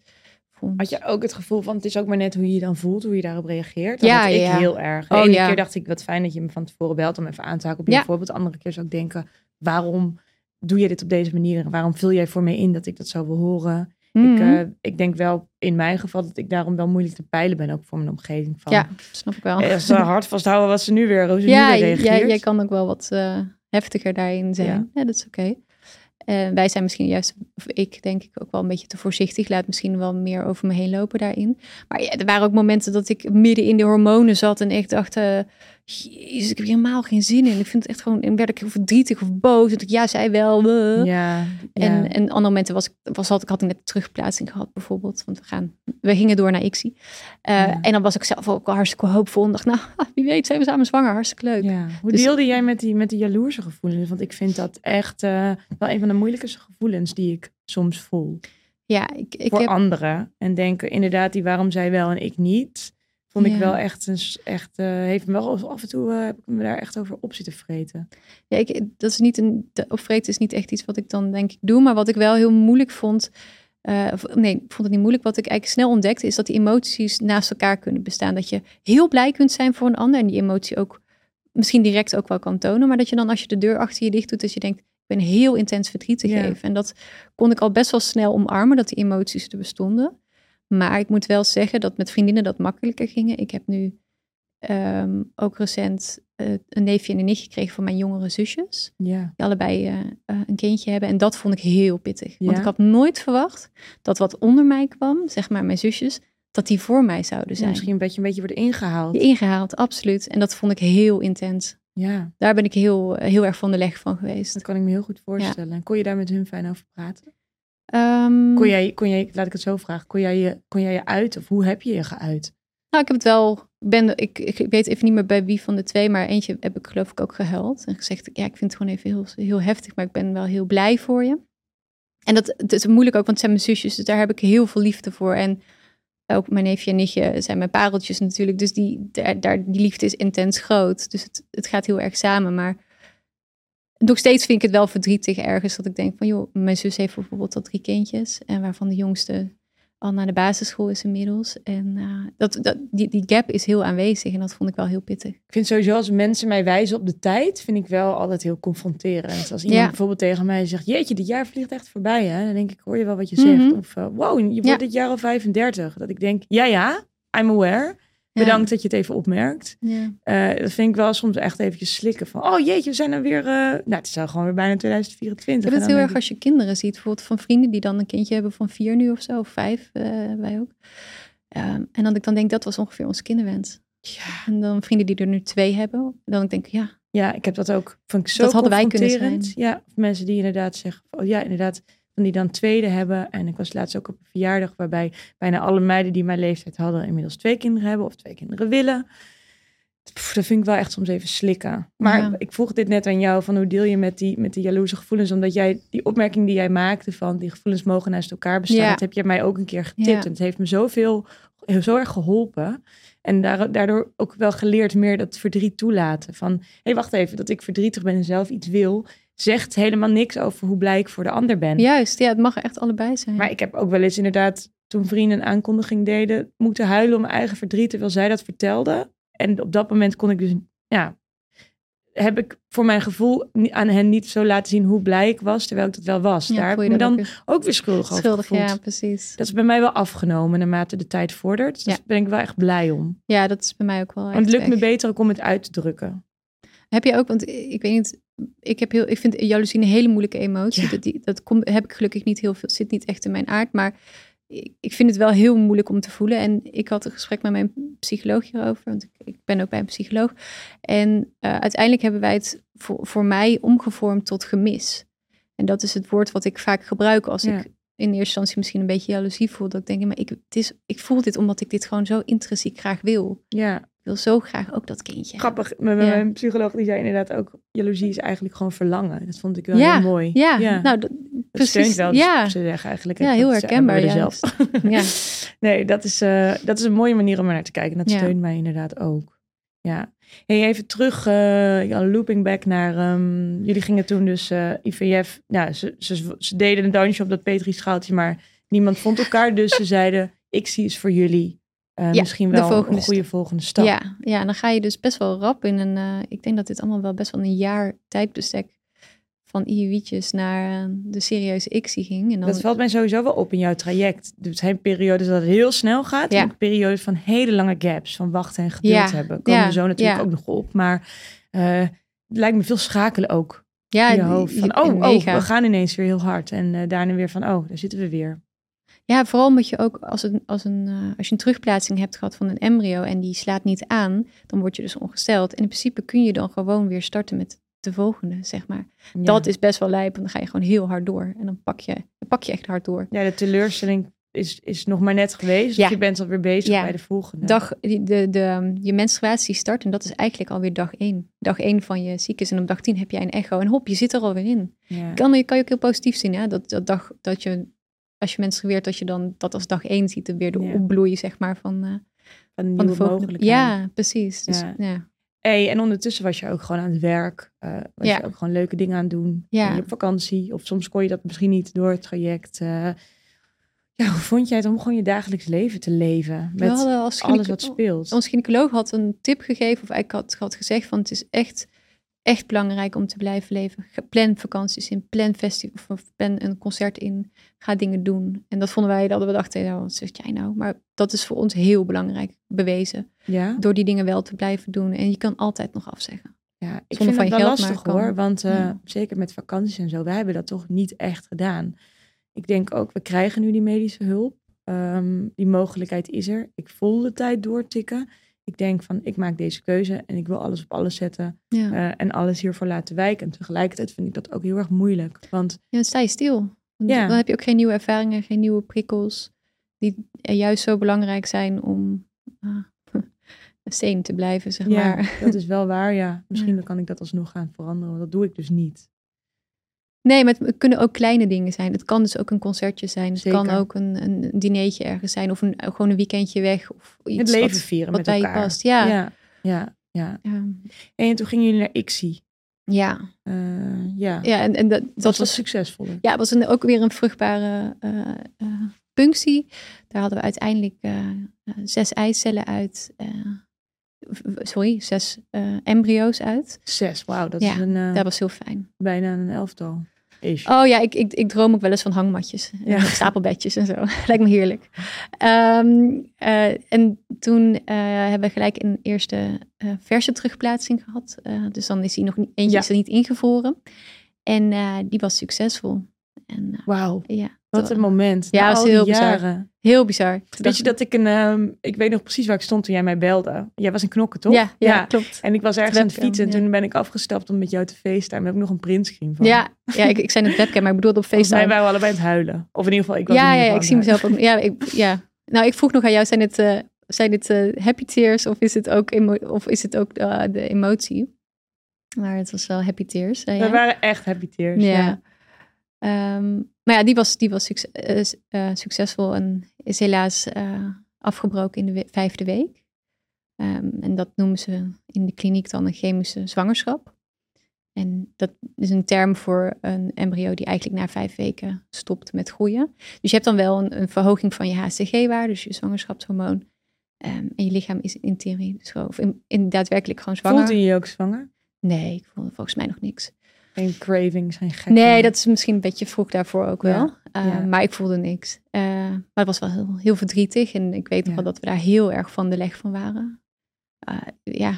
Vond. Had je ook het gevoel van, het is ook maar net hoe je je dan voelt, hoe je daarop reageert? Dat Ja, ik ja, ja. heel erg. De Oh, ene ja. keer dacht ik, wat fijn dat je me van tevoren belt om even aan te haken op je Ja. voorbeeld. De andere keer zou ik denken, waarom doe je dit op deze manier? En waarom vul jij voor mij in dat ik dat zou wil horen? Ik, Mhm. eh, ik denk wel in mijn geval dat ik daarom wel moeilijk te peilen ben, ook voor mijn omgeving. Van, ja, snap ik wel. eh, Ze hard vasthouden wat ze nu weer, hoe ze ja, nu weer reageert. jij, jij kan ook wel wat eh, heftiger daarin zijn. Ja. Ja, dat is oké. Eh, wij zijn misschien juist, of ik denk ik ook wel een beetje te voorzichtig. Laat misschien wel meer over me heen lopen daarin. Maar ja, er waren ook momenten dat ik midden in de hormonen zat en echt dacht, eh, jezus, ik heb hier helemaal geen zin in. Ik vind het echt gewoon, en werd ik heel verdrietig of boos. En ik, ja, zij wel. eh. Ja, En, en andere momenten was ik, was, had, ik had ik net terugplaatsing gehad bijvoorbeeld. Want we, gaan, we gingen door naar ICSI. Eh, Ja. En dan was ik zelf ook al hartstikke hoopvol. En dacht, nou, (laughs) wie weet zijn we samen zwanger. Hartstikke leuk. Ja. Hoe Dus- deelde jij met die, met die jaloerse gevoelens? Want ik vind dat echt eh, wel een van de moeilijkste gevoelens die ik soms voel. Ja, ik, ik voor heb... anderen. En denken inderdaad, die waarom zij wel en ik niet. Vond ik Ja. wel echt, een, echt eh, heeft me wel af en toe eh, heb ik me daar echt over op zitten vreten. Ja, ik, dat is niet een, opvreten is niet echt iets wat ik dan denk ik doe. Maar wat ik wel heel moeilijk vond. eh, nee, ik vond het niet moeilijk. Wat ik eigenlijk snel ontdekte is dat die emoties naast elkaar kunnen bestaan. Dat je heel blij kunt zijn voor een ander. En die emotie ook misschien direct ook wel kan tonen. Maar dat je dan als je de deur achter je dicht doet. Dat je denkt, ik ben heel intens verdriet te Ja. geven. En dat kon ik al best wel snel omarmen. Dat die emoties er bestonden. Maar ik moet wel zeggen dat met vriendinnen dat makkelijker gingen. Ik heb nu ehm, ook recent eh, een neefje en een nichtje gekregen van mijn jongere zusjes Ja. die allebei eh, eh, een kindje hebben. En dat vond ik heel pittig. Want Ja? ik had nooit verwacht dat wat onder mij kwam, zeg maar mijn zusjes, dat die voor mij zouden zijn. misschien een beetje, een beetje worden ingehaald. Ingehaald, absoluut. En dat vond ik heel intens. Ja, Daar ben ik heel, heel erg van de leg van geweest. dat kan ik me heel goed voorstellen. Kon je daar met hun fijn over praten? Ehm, Kon jij, kon jij, laat ik het zo vragen, kon jij je, kon jij je uit of hoe heb je je geuit? Nou, ik heb het wel. Ik, ben, ik, ik weet even niet meer bij wie van de twee, maar eentje heb ik geloof ik ook gehuild. En gezegd, ja, ik vind het gewoon even heel, heel heftig, maar ik ben wel heel blij voor je. En dat het is moeilijk ook, want het zijn mijn zusjes, dus daar heb ik heel veel liefde voor. En ook mijn neefje en nichtje zijn mijn pareltjes natuurlijk. Dus die, daar, daar, die liefde is intens groot. Dus het, het gaat heel erg samen. Maar nog steeds vind ik het wel verdrietig ergens dat ik denk van joh, mijn zus heeft bijvoorbeeld al drie kindjes. En waarvan de jongste al naar de basisschool is inmiddels. En uh, dat, dat, die, die gap is heel aanwezig en dat vond ik wel heel pittig. Ik vind sowieso als mensen mij wijzen op de tijd, vind ik wel altijd heel confronterend. Als iemand bijvoorbeeld tegen mij zegt, jeetje, dit jaar vliegt echt voorbij. Hè? Dan denk ik, hoor je wel wat je zegt. Mhm. Of, uh, wow, je wordt dit jaar al 35. Dat ik denk, ja ja, I'm aware. Bedankt dat je het even opmerkt. Ja. Uh, dat vind ik wel soms echt eventjes slikken van, oh jeetje, we zijn er weer, uh, nou het is al gewoon weer bijna 2024. Ik heb het heel erg als je kinderen ziet, bijvoorbeeld van vrienden die dan een kindje hebben van vier nu of zo, of vijf, uh, wij ook. Um, en dan ik dan denk, dat was ongeveer onze kinderwens. Ja. En dan vrienden die er nu twee hebben, dan denk ik, ja. Ja, ik heb dat ook, ik zo Dat hadden wij kunnen zijn. Ja, mensen die inderdaad zeggen, oh ja, inderdaad, die dan tweede hebben. En ik was laatst ook op een verjaardag waarbij bijna alle meiden die mijn leeftijd hadden inmiddels twee kinderen hebben of twee kinderen willen. dat vind ik wel echt soms even slikken. Maar ik vroeg dit net aan jou, van hoe deel je met die, met die jaloerse gevoelens? Omdat jij, die opmerking die jij maakte van die gevoelens mogen naast elkaar bestaan, dat heb je mij ook een keer getipt. En het heeft me zoveel, zo erg geholpen. En daardoor ook wel geleerd meer dat verdriet toelaten. Van, hé, hey, wacht even, dat ik verdrietig ben en zelf iets wil, zegt helemaal niks over hoe blij ik voor de ander ben. Juist, ja, het mag echt allebei zijn. Maar ik heb ook wel eens inderdaad, toen vrienden een aankondiging deden, moeten huilen om mijn eigen verdriet, terwijl zij dat vertelde. En op dat moment kon ik dus, ja, heb ik voor mijn gevoel aan hen niet zo laten zien hoe blij ik was, terwijl ik dat wel was. Daar heb ik me dan ook weer, schuldig, schuldig over ja, precies. Dat is bij mij wel afgenomen naarmate de tijd vordert. Dus daar ben ik wel echt blij om. Ja, dat is bij mij ook wel. Want het lukt me beter ook om het uit te drukken. Heb je ook, want ik weet niet, ik, heb heel, ik vind jaloezie een hele moeilijke emotie. Dat, die, dat kom, heb ik gelukkig niet heel veel, zit niet echt in mijn aard. Maar ik, ik vind het wel heel moeilijk om te voelen. En ik had een gesprek met mijn psycholoog hierover, want ik, ik ben ook bij een psycholoog. En uh, uiteindelijk hebben wij het voor, voor mij omgevormd tot gemis. En dat is het woord wat ik vaak gebruik als ik in eerste instantie misschien een beetje jaloezie voel. Dat ik denk, maar ik, het is, ik voel dit omdat ik dit gewoon zo intrinsiek graag wil. Ja wil zo graag ook dat kindje. Grappig. Mijn, mijn psycholoog die zei inderdaad ook, jaloezie is eigenlijk gewoon verlangen. Dat vond ik wel heel mooi. Ja, ja. nou dat, precies. wel, dus ja. ze zeggen eigenlijk. Ja, heel herkenbaar. Zelf. ja. (laughs) nee, dat is, uh, dat is een mooie manier om er naar te kijken. Dat steunt mij inderdaad ook. Ja. Hey, even terug, uh, looping back naar, um, jullie gingen toen dus uh, eh, IVF, ja, ze, ze, ze, deden een dansje op dat Petri-schaaltje, maar niemand vond elkaar. Dus ze (laughs) zeiden, ik zie eens voor jullie uh, ja, misschien wel een goede volgende stap. Ja, ja, dan ga je dus best wel rap in een. Uh, ik denk dat dit allemaal wel best wel een jaar tijdbestek van IUI'tjes naar uh, de serieuze ICSI ging. En dan... Dat valt mij sowieso wel op in jouw traject. Er zijn periodes dat het heel snel gaat. Ja. En periodes van hele lange gaps, van wachten en geduld ja. hebben. Komen ja. zo natuurlijk ook nog op. Maar het lijkt me veel schakelen ook. Ja, in je hoofd. Van, oh, oh, we gaan ineens weer heel hard. En daarna weer van, oh, daar zitten we weer. Ja, vooral omdat je ook als, een, als, een, uh, als je een terugplaatsing hebt gehad van een embryo en die slaat niet aan, dan word je dus ongesteld. En in principe kun je dan gewoon weer starten met de volgende, zeg maar. Dat is best wel lijp, en dan ga je gewoon heel hard door. En dan pak je, dan pak je echt hard door. Ja, de teleurstelling is, is nog maar net geweest. Dus ja. je bent alweer bezig ja. bij de volgende. Dag, de, de, de, je menstruatie start en dat is eigenlijk alweer dag één. Dag één van je cyclus. En op dag tien heb jij een echo. En hop, je zit er alweer in. Ja. Kan, je kan je ook heel positief zien, hè? Dat, dat dag dat je als je menstrueert, dat je dan dat als dag één ziet, weer de opbloeien, zeg maar, van, uh, van, van de mogelijkheden. Ja, precies. Dus, ja. Hey, en ondertussen was je ook gewoon aan het werk. Uh, was je ook gewoon leuke dingen aan het doen. Ja. Je op vakantie. Of soms kon je dat misschien niet door het traject. Uh, ja, hoe vond jij het om gewoon je dagelijks leven te leven? Met alles wat speelt. Ons gynaecoloog had een tip gegeven. Of eigenlijk had, had gezegd van het is echt echt belangrijk om te blijven leven. Plan vakanties in, plan festival of plan een concert in, ga dingen doen. En dat vonden wij dat we dachten, nou, wat zeg jij nou? Maar dat is voor ons heel belangrijk bewezen. Ja. Door die dingen wel te blijven doen. En je kan altijd nog afzeggen. Ja, ik vind het wel lastig hoor, want uh, zeker met vakanties en zo, wij hebben dat toch niet echt gedaan. Ik denk ook, we krijgen nu die medische hulp. Um, die mogelijkheid is er. Ik voel de tijd doortikken ik denk van ik maak deze keuze en ik wil alles op alles zetten uh, en alles hiervoor laten wijken. En tegelijkertijd vind ik dat ook heel erg moeilijk. Want ja, dan sta je stil. ja. Dan heb je ook geen nieuwe ervaringen, geen nieuwe prikkels die juist zo belangrijk zijn om (laughs) een steen te blijven, zeg ja, maar. Dat is wel waar, ja. (laughs) Misschien kan ik dat alsnog gaan veranderen, want dat doe ik dus niet. Nee, maar het kunnen ook kleine dingen zijn. Het kan dus ook een concertje zijn. Het kan ook een, een dinertje ergens zijn. Of een, gewoon een weekendje weg. Of iets Het leven wat, vieren wat met bij je elkaar. past. Ja. ja, ja, ja. Ja. En toen gingen jullie naar ICSI. ja. Eh, ja. ja en, en dat, dat dat was succesvol. Ja, het was een, ook weer een vruchtbare eh, eh, punctie. Daar hadden we uiteindelijk eh, eh, zes eicellen uit. Sorry, zes eh, embryo's uit. Zes, wauw, dat Ja, is een, eh, Dat was heel fijn. bijna een elftal. Oh ja, ik, ik, ik droom ook wel eens van hangmatjes. Ja. Ja. Stapelbedjes en zo. (laughs) Lijkt me heerlijk. Ehm, eh, en toen hebben we gelijk een eerste verse terugplaatsing gehad. Eh, dus dan is hij nog niet, eentje Ja. is er niet ingevroren. En die was succesvol. En Wauw, ja, wat een moment. Ja, dat die heel bizar. heel bizar. Weet je dat ik een, ehm, ik weet nog precies waar ik stond toen jij mij belde. Jij was in knokken, toch? Ja, ja, klopt. En ik was ergens aan het fietsen en ja. toen ben ik afgestapt om met jou te facetimen. Daar heb ik nog een printscreen van. Ja, ja ik, ik zei het webcam, maar ik bedoelde op mij FaceTime. waren allebei aan het huilen. Of in ieder geval, ik was Ja, ja, ik zie mezelf ook. Ja, ik, ja. Nou, ik vroeg nog aan jou, zijn dit, eh, zijn dit eh, happy tears of is het ook, emo of is het ook eh, de emotie? Maar het was wel happy tears. We waren echt happy tears. Ja. Ja. Maar ja, die was, die was succes- eh, eh, succesvol en is helaas eh, afgebroken in de we- vijfde week. Ehm, en dat noemen ze in de kliniek dan een chemische zwangerschap. En dat is een term voor een embryo die eigenlijk na vijf weken stopt met groeien. Dus je hebt dan wel een, een verhoging van je HCG-waarde, dus je zwangerschapshormoon. Ehm, en je lichaam is in theorie, dus gewoon, of in, in daadwerkelijk gewoon zwanger. Voelde je je ook zwanger? Nee, ik voelde volgens mij nog niks. Geen cravings, geen gekke... Nee, dat is misschien een beetje vroeg daarvoor ook Ja, wel. Uh, ja. Maar ik voelde niks. Uh, maar het was wel heel, heel verdrietig. En ik weet nog Ja. wel dat we daar heel erg van de leg van waren. Uh, ja,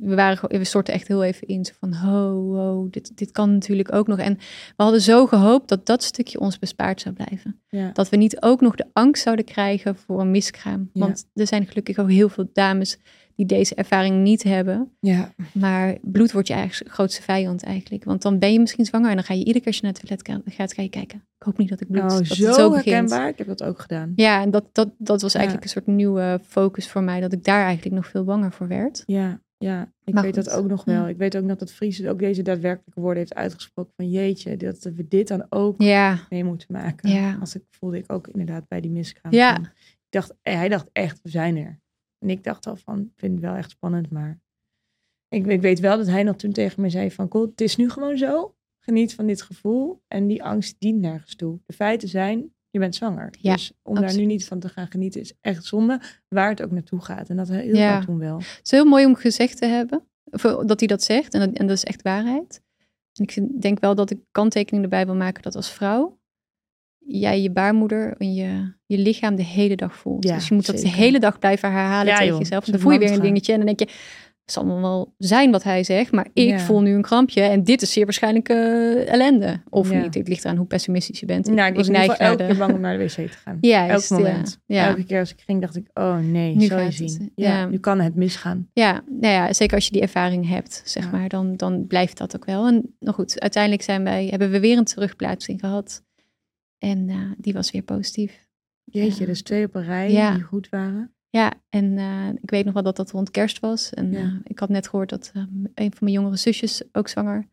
we, waren, we stortten echt heel even in. Zo van, ho, ho, dit, dit kan natuurlijk ook nog. En we hadden zo gehoopt dat dat stukje ons bespaard zou blijven. Dat we niet ook nog de angst zouden krijgen voor een miskraam. Want er zijn gelukkig ook heel veel dames die deze ervaring niet hebben. ja. Maar bloed wordt je eigen grootste vijand eigenlijk. Want dan ben je misschien zwanger en dan ga je iedere keer als je naar het toilet gaat, ga je kijken. Ik hoop niet dat ik bloed. Oh, dat zo, het zo herkenbaar. Ik heb dat ook gedaan. Ja, en dat, dat, dat was Ja. eigenlijk een soort nieuwe focus voor mij. Dat ik daar eigenlijk nog veel banger voor werd. Ja, ja. Ik Maar weet dat ook nog wel. Ik weet ook nog dat Fries ook deze daadwerkelijke woorden heeft uitgesproken van jeetje, dat we dit dan ook Ja, mee moeten maken. Ja. Als ik voelde ik ook inderdaad bij die miskraam. Ja. Ik dacht, eh, hij dacht echt, we zijn er. En ik dacht al van, ik vind het wel echt spannend, maar ik, ik weet wel dat hij nog toen tegen me zei van, cool, het is nu gewoon zo. Geniet van dit gevoel en die angst dient nergens toe. De feiten zijn, je bent zwanger. Ja, dus om daar nu niet van te gaan genieten is echt zonde, waar het ook naartoe gaat. En dat heel Ja. toen wel. het is heel mooi om gezegd te hebben. Of, eh, dat hij dat zegt. En dat, en dat is echt waarheid. En ik denk wel dat ik kanttekening erbij wil maken dat als vrouw jij je baarmoeder en je, je lichaam de hele dag voelt. Ja, dus je moet dat de hele dag blijven herhalen Ja, tegen joh, jezelf. En dan voel je weer een dingetje en dan denk je, het zal allemaal wel zijn wat hij zegt, maar ik Ja. voel nu een krampje en dit is zeer waarschijnlijk eh, ellende. Of niet, het ligt eraan hoe pessimistisch je bent. Nou, ik was in ieder neig elke keer bang om naar de wc te gaan. (laughs) Juist, Elk moment. Ja. Elke keer als ik ging, dacht ik, oh nee, Nu zal je zien. Ja, nu kan het misgaan. Ja, nou ja, zeker als je die ervaring hebt, zeg maar, dan, dan blijft dat ook wel. En nou goed, uiteindelijk zijn wij, hebben we weer een terugplaatsing gehad. En eh, die was weer positief. Jeetje, dus twee op een rij Ja. die goed waren. Ja, en eh, ik weet nog wel dat dat rond kerst was. En Ja. eh, ik had net gehoord dat eh, een van mijn jongere zusjes ook zwanger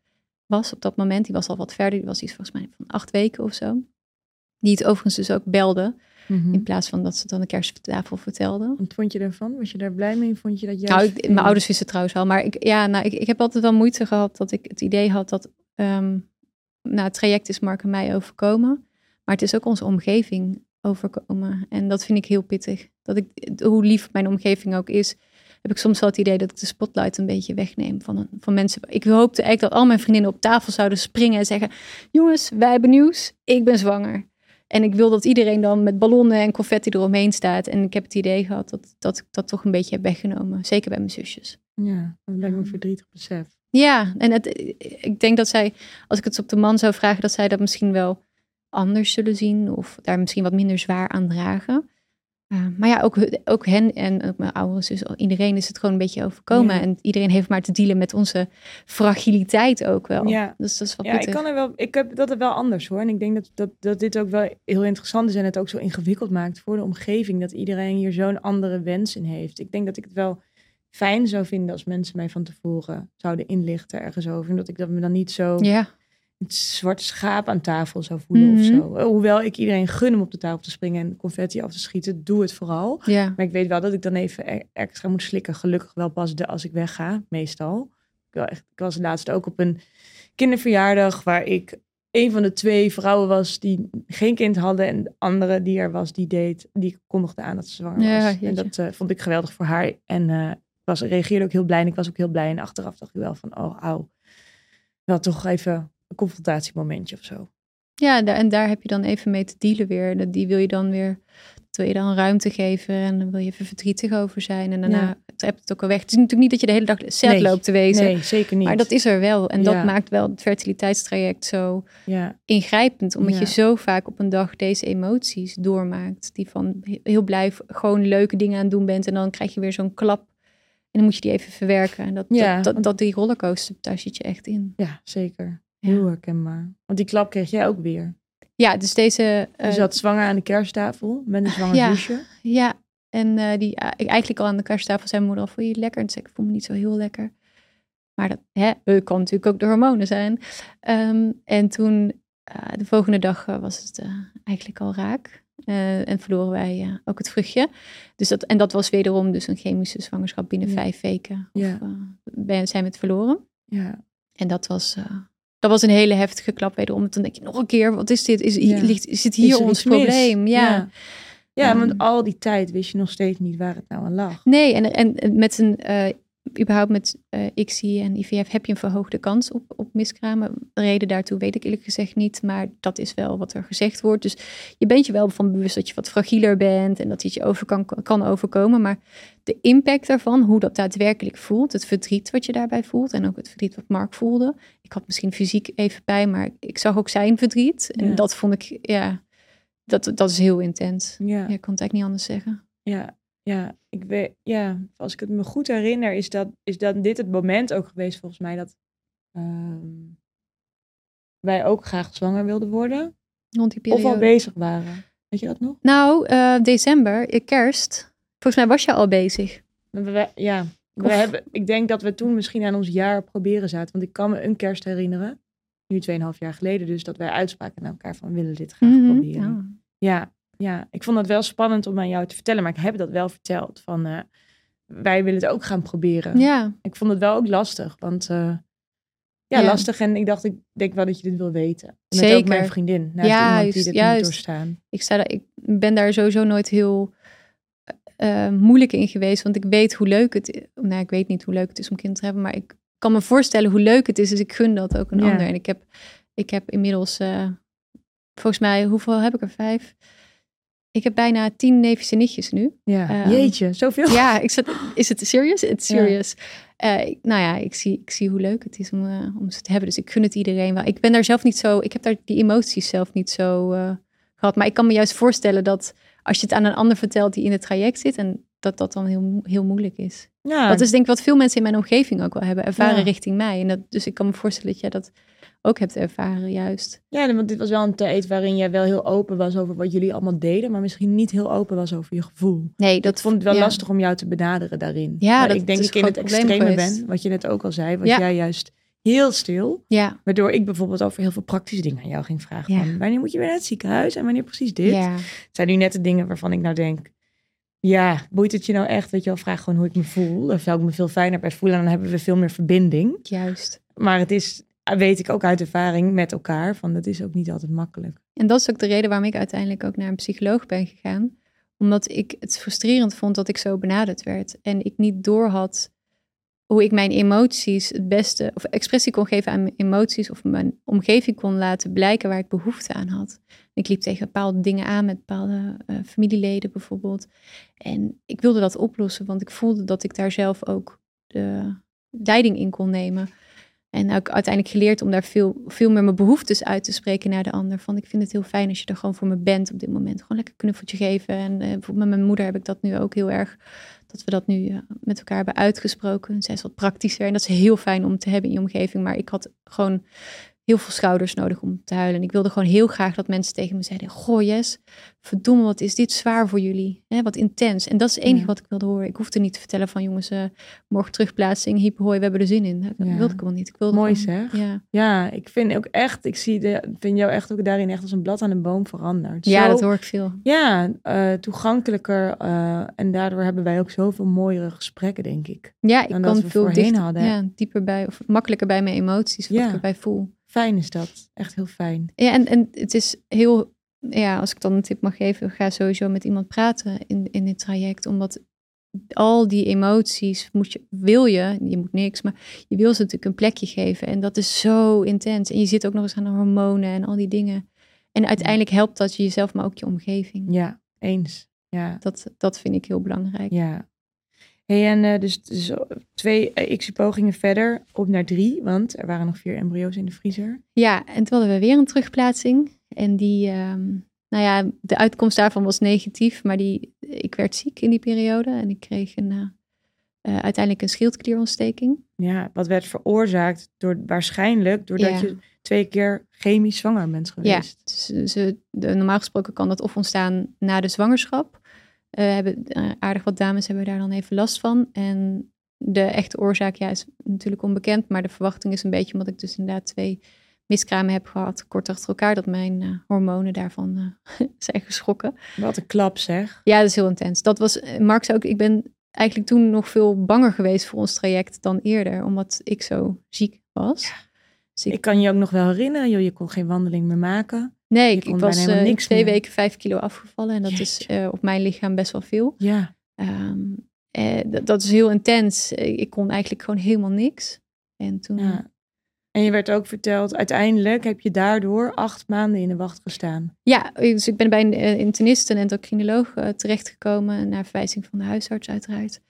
was op dat moment. Die was al wat verder, die was iets volgens mij van acht weken of zo. Die het overigens dus ook belde, Mhm. in plaats van dat ze het aan de kersttafel vertelde. Wat vond je daarvan? Was je daar blij mee? Vond je dat juist... Nou, ik, mijn ouders wisten trouwens wel. Maar ik, ja, nou, ik, ik heb altijd wel moeite gehad dat ik het idee had dat... ehm nou, het traject is Mark en mij overkomen. Maar het is ook onze omgeving overkomen. En dat vind ik heel pittig. Dat ik, hoe lief mijn omgeving ook is... heb ik soms wel het idee dat ik de spotlight een beetje wegneem van, een- van mensen. Ik hoopte eigenlijk dat al mijn vriendinnen op tafel zouden springen en zeggen... jongens, wij hebben nieuws. Ik ben zwanger. En ik wil dat iedereen dan met ballonnen en confetti eromheen staat. En ik heb het idee gehad dat, dat ik dat toch een beetje heb weggenomen. Zeker bij mijn zusjes. Ja, dat lijkt me een verdrietig besef. Ja, en het, ik denk dat zij, als ik het op de man zou vragen, dat zij dat misschien wel anders zullen zien. Of daar misschien wat minder zwaar aan dragen. Uh, maar ja, ook, ook hen en ook mijn ouders, dus iedereen is het gewoon een beetje overkomen. Ja. En iedereen heeft maar te dealen met onze fragiliteit ook wel. Ja. Dus dat is wel Ja, ik kan er wel. Ik heb dat er wel anders hoor. En ik denk dat, dat, dat dit ook wel heel interessant is en het ook zo ingewikkeld maakt voor de omgeving. Dat iedereen hier zo'n andere wens in heeft. Ik denk dat ik het wel fijn zou vinden als mensen mij van tevoren zouden inlichten ergens over. En dat ik dat me dan niet zo Ja, het zwarte schaap aan tafel zou voelen of Mhm. zo. Hoewel ik iedereen gun om op de tafel te springen en confetti af te schieten, doe het vooral. Ja. Maar ik weet wel dat ik dan even e- extra moet slikken. Gelukkig wel pas de, als ik wegga, meestal. Ik, was laatst ook op een kinderverjaardag waar ik een van de twee vrouwen was die geen kind hadden. En de andere die er was, die deed, die kondigde aan dat ze zwanger Ja, was. jeetje. En dat eh, vond ik geweldig voor haar. En eh, was, reageerde ook heel blij. En ik was ook heel blij. En achteraf dacht ik wel van, oh, auw. Wel toch even confrontatiemomentje of zo. Ja, en daar heb je dan even mee te dealen weer. Die wil je dan weer, dat wil je dan ruimte geven en dan wil je even verdrietig over zijn. En daarna Ja. je het ook al weg. Het is natuurlijk niet dat je de hele dag sad Nee. loopt te wezen. Nee, zeker niet. Maar dat is er wel. En dat maakt wel het fertiliteitstraject zo Ja, ingrijpend. Omdat je zo vaak op een dag deze emoties doormaakt. Die van he- heel blij gewoon leuke dingen aan het doen bent. En dan krijg je weer zo'n klap. En dan moet je die even verwerken. En dat, dat, dat, dat die rollercoaster, daar zit je echt in. ja zeker. Heel herkenbaar. Want die klap kreeg jij ook weer. Ja, dus deze... Je eh, zat zwanger aan de kersttafel met een zwanger Ja. zusje. Ja, en eh, die eh, eigenlijk al aan de kersttafel zei mijn moeder al, voel je je lekker? En toen zei ik, voel me niet zo heel lekker. Maar dat hè, kan natuurlijk ook de hormonen zijn. Ehm, en toen, de volgende dag was het eigenlijk al raak. En verloren wij ook het vruchtje. Dus dat, en dat was wederom dus een chemische zwangerschap binnen Ja. vijf weken. Of, Ja. zijn we het verloren. Ja. En dat was, dat was een hele heftige klap wederom. En toen denk je nog een keer, wat is dit? Is, Ja. ligt, het hier Is er ons mis? probleem? Ja. Ja, Ja, want al die tijd wist je nog steeds niet waar het nou aan lag. Nee, en, en en met een, eh, überhaupt met eh ICSI en IVF heb je een verhoogde kans op, op miskramen. De reden daartoe weet ik eerlijk gezegd niet, maar dat is wel wat er gezegd wordt. Dus je bent je wel van bewust dat je wat fragieler bent en dat het je over kan, kan overkomen. Maar de impact daarvan, hoe dat daadwerkelijk voelt, het verdriet wat je daarbij voelt en ook het verdriet wat Mark voelde. Ik had misschien fysiek even bij, maar ik zag ook zijn verdriet. En Ja. dat vond ik, ja, dat, dat is heel intens. Ja, Ja, ik kan het eigenlijk niet anders zeggen. ja, ja. Ik weet, ja, als ik het me goed herinner, is dat, is dat dit het moment ook geweest volgens mij dat ehm, wij ook graag zwanger wilden worden. Rond die Of periode. al bezig waren. Weet je dat nog? Nou, eh, december, eh, kerst. Volgens mij was je al bezig. We- ja, we Of- hebben, ik denk dat we toen misschien aan ons jaar proberen zaten. Want ik kan me een kerst herinneren, nu 2,5 jaar geleden, dus dat wij uitspraken naar elkaar van willen dit graag Mhm. proberen. Ja. Ja, ja, ik vond het wel spannend om aan jou te vertellen, maar ik heb dat wel verteld. Van eh, wij willen het ook gaan proberen. ja, Ik vond het wel ook lastig, want eh, ja, Ja. lastig. En ik dacht, ik denk wel dat je dit wil weten. Met ook Zeker. mijn vriendin, naast iemand Juist, die dit juist. moet doorstaan. ik, sta ik ben daar sowieso nooit heel eh, moeilijk in geweest. Want ik weet hoe leuk het is. Nou, ik weet niet hoe leuk het is om kinderen te hebben. Maar ik kan me voorstellen hoe leuk het is. Dus ik gun dat ook een Ja. ander. En ik heb, ik heb inmiddels, volgens mij, hoeveel heb ik er? Vijf? Ik heb bijna tien neefjes en nichtjes nu. Ja, Ehm, jeetje, zoveel. Ja, ik zat, is het serious? It's Ja. serious. Eh, ik- nou ja, ik zie, ik zie hoe leuk het is om, eh, om ze te hebben. Dus ik gun het iedereen wel. Ik ben daar zelf niet zo, ik heb daar die emoties zelf niet zo eh, gehad. Maar ik kan me juist voorstellen dat als je het aan een ander vertelt die in het traject zit, en dat dat dan heel, heel moeilijk is. Ja, Dat is denk ik wat veel mensen in mijn omgeving ook wel hebben ervaren Ja. richting mij. En dat, dus ik kan me voorstellen dat jij dat ook hebt ervaren, juist. Ja, want dit was wel een tijd waarin jij wel heel open was over wat jullie allemaal deden, maar misschien niet heel open was over je gevoel. Nee, dat ik vond het wel ja. lastig om jou te benaderen daarin. Ja, Maar dat ik denk is ik in het extreme ben, wat je net ook al zei, was Ja. jij juist heel stil. Ja, Waardoor ik bijvoorbeeld over heel veel praktische dingen aan jou ging vragen. Ja. Van, wanneer moet je weer naar het ziekenhuis en wanneer precies dit? ja, Het zijn nu net de dingen waarvan ik nou denk, ja, boeit het je nou echt? Weet je wel, vraag gewoon hoe ik me voel. Of zou ik me veel fijner bij voelen en dan hebben we veel meer verbinding. juist. Maar het is, weet ik ook uit ervaring met elkaar, van dat is ook niet altijd makkelijk. En dat is ook de reden waarom ik uiteindelijk ook naar een psycholoog ben gegaan. Omdat ik het frustrerend vond dat ik zo benaderd werd. En ik niet doorhad hoe ik mijn emoties het beste, of expressie kon geven aan mijn emoties, of mijn omgeving kon laten blijken waar ik behoefte aan had. Ik liep tegen bepaalde dingen aan met bepaalde eh, familieleden bijvoorbeeld. En ik wilde dat oplossen, want ik voelde dat ik daar zelf ook de leiding in kon nemen. En ook uiteindelijk geleerd om daar veel, veel meer mijn behoeftes uit te spreken naar de ander. Van ik vind het heel fijn als je er gewoon voor me bent op dit moment. Gewoon lekker knuffeltje geven. En eh, met mijn moeder heb ik dat nu ook heel erg. Dat we dat nu eh, met elkaar hebben uitgesproken. Zij is wat praktischer. En dat is heel fijn om te hebben in je omgeving. Maar ik had gewoon heel veel schouders nodig om te huilen. En ik wilde gewoon heel graag dat mensen tegen me zeiden: Goh, yes, verdomme, wat is dit zwaar voor jullie? Hè, wat intens. En dat is het enige Ja. wat ik wilde horen. Ik hoefde niet te vertellen van jongens, eh, morgen terugplaatsing, hiep hoi, we hebben er zin in. Dat Ja. wilde ik wel niet. Ik wilde Mooi gewoon- zeg. Ja. Ja, ik vind ook echt, ik zie de, vind jou echt ook daarin echt als een blad aan de boom veranderd. ja, Zo- dat hoor ik veel. Ja, eh, toegankelijker eh, en daardoor hebben wij ook zoveel mooiere gesprekken, denk ik. Ja, ik kan we veel voorheen dichter, hadden. ja, dieper bij, of makkelijker bij mijn emoties, wat ik erbij voel. Fijn is dat, echt heel fijn. Ja, en, en het is heel, ja, als ik dan een tip mag geven, ga sowieso met iemand praten in, in dit traject. Omdat al die emoties moet je, wil je, je moet niks, maar je wil ze natuurlijk een plekje geven. En dat is zo intens. En je zit ook nog eens aan de hormonen en al die dingen. En uiteindelijk helpt dat je jezelf, maar ook je omgeving. Ja, eens. Ja, Dat, dat vind ik heel belangrijk. ja. Hey, en eh, dus, dus twee uh, XU-pogingen verder, op naar drie, want er waren nog vier embryo's in de vriezer. Ja, en toen hadden we weer een terugplaatsing. En die, ehm, nou ja, de uitkomst daarvan was negatief, maar die, ik werd ziek in die periode en ik kreeg een, eh, eh, uiteindelijk een schildklierontsteking. Ja, wat werd veroorzaakt door waarschijnlijk doordat Ja. je twee keer chemisch zwanger bent Ja, geweest. ze, ze- de, normaal gesproken kan dat of ontstaan na de zwangerschap. Eh, hebben, eh, aardig wat dames hebben daar dan even last van. En de echte oorzaak ja, is natuurlijk onbekend, maar de verwachting is een beetje omdat ik dus inderdaad twee miskramen heb gehad, kort achter elkaar, dat mijn eh, hormonen daarvan (laughs) zijn geschrokken. Wat een klap zeg. Ja, dat is heel intens. Dat was, Mark zei ook, ik ben eigenlijk toen nog veel banger geweest voor ons traject dan eerder, omdat ik zo ziek was. Dus ik, Ik kan je ook nog wel herinneren, joh, je kon geen wandeling meer maken. Nee, ik, was eh, niks twee meer. weken vijf kilo afgevallen en dat is eh, op mijn lichaam best wel veel. Ja, Ehm, eh, dat, is heel intens. Ik kon eigenlijk gewoon helemaal niks. En toen, ja. En je werd ook verteld, uiteindelijk heb je daardoor acht maanden in de wacht gestaan. Ja, dus ik ben bij een internist en endocrinoloog terechtgekomen, naar verwijzing van de huisarts uiteraard.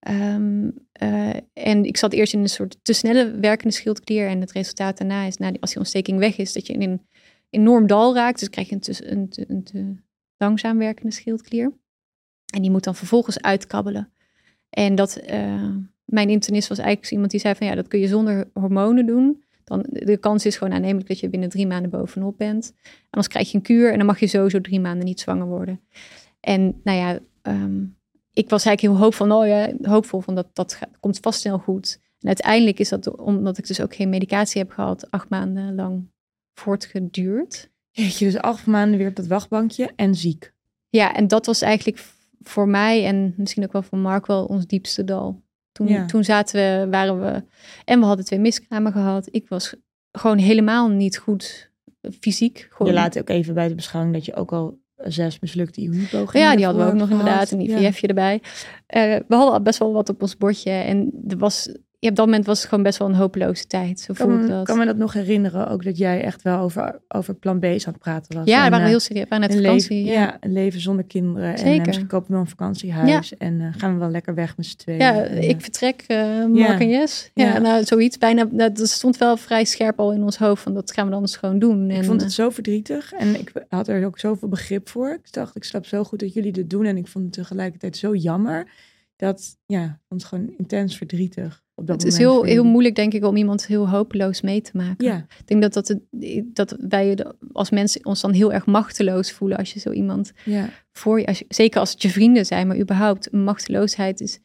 Ehm, eh, en ik zat eerst in een soort te snelle werkende schildklier en het resultaat daarna is, na die, als die ontsteking weg is, dat je in een enorm dal raakt. Dus krijg je een een, een langzaam werkende schildklier. En die moet dan vervolgens uitkabbelen. En dat, eh, mijn internist was eigenlijk zo iemand die zei van ja, dat kun je zonder hormonen doen. Dan, de kans is gewoon aannemelijk dat je binnen drie maanden bovenop bent. Anders krijg je een kuur en dan mag je sowieso drie maanden niet zwanger worden. En nou ja, ehm, ik was eigenlijk heel hoopvol, ja, hoopvol van dat dat komt vast snel goed. En uiteindelijk is dat omdat ik dus ook geen medicatie heb gehad, acht maanden lang voortgeduurd. Jeetje, dus acht maanden weer op dat wachtbankje en ziek. Ja, en dat was eigenlijk voor mij en misschien ook wel voor Mark wel ons diepste dal. Toen, Ja. toen zaten we, waren we, en we hadden twee miskramen gehad. Ik was gewoon helemaal niet goed eh, fysiek. Gewoon, Je laat ook even bij de beschouwing dat je ook al zes mislukte IUI-pogingen Ja, die hadden we ook nog inderdaad, een Ja. IVF'je erbij. Eh, we hadden al best wel wat op ons bordje en er was, ja, op dat moment was het gewoon best wel een hopeloze tijd. Zo ik Kan, dat. kan me dat nog herinneren, ook dat jij echt wel over, over plan B's aan het praten was. ja, En, we waren eh, heel serieus. We waren net vakantie. leven, ja. ja. een leven zonder kinderen. En Zeker. eh, misschien kopen we een vakantiehuis. En eh, gaan we wel lekker weg met z'n tweeën. Ja, En, eh, ik vertrek, eh Mark en Jes. Ja, nou, zoiets bijna. nou, Dat stond wel vrij scherp al in ons hoofd. Van dat gaan we dan eens gewoon doen. ik en, vond eh, het zo verdrietig en ik had er ook zoveel begrip voor. Ik dacht, ik snap zo goed dat jullie dit doen. En ik vond het tegelijkertijd zo jammer. Dat, ja, ik vond het gewoon intens verdrietig. Op dat het is heel, heel moeilijk, denk ik, om iemand heel hopeloos mee te maken. Ja, Ik denk dat, dat, het, dat wij als mensen ons dan heel erg machteloos voelen als je zo iemand ja. voor je, als je, zeker als het je vrienden zijn, maar überhaupt, machteloosheid is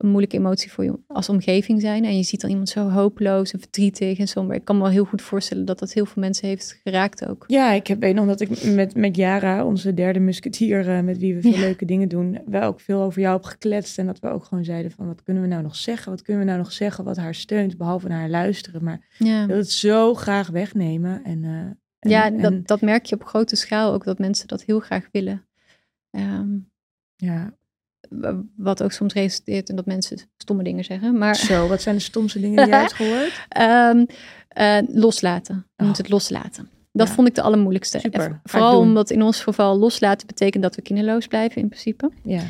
een moeilijke emotie voor je als omgeving zijn. En je ziet dan iemand zo hopeloos en verdrietig en somber. Ik kan me wel heel goed voorstellen dat dat heel veel mensen heeft geraakt ook. Ja, ik heb weet nog dat ik met, met Yara, onze derde musketier, eh, met wie we veel Ja. leuke dingen doen, wel ook veel over jou heb gekletst. En dat we ook gewoon zeiden van, wat kunnen we nou nog zeggen? Wat kunnen we nou nog zeggen wat haar steunt, behalve naar haar luisteren? Maar Ja, wil het zo graag wegnemen. En, eh, en- ja en- dat, dat merk je op grote schaal ook, dat mensen dat heel graag willen. Ehm, ja, wat ook soms resulteert in dat mensen stomme dingen zeggen. Maar zo, wat zijn de stomste dingen die (laughs) jij hebt gehoord? Ehm, eh, loslaten. Je moet Oh. het loslaten. Dat Ja. vond ik de allermoeilijkste. Super, Vooral omdat in ons geval loslaten betekent dat we kinderloos blijven in principe. Ja,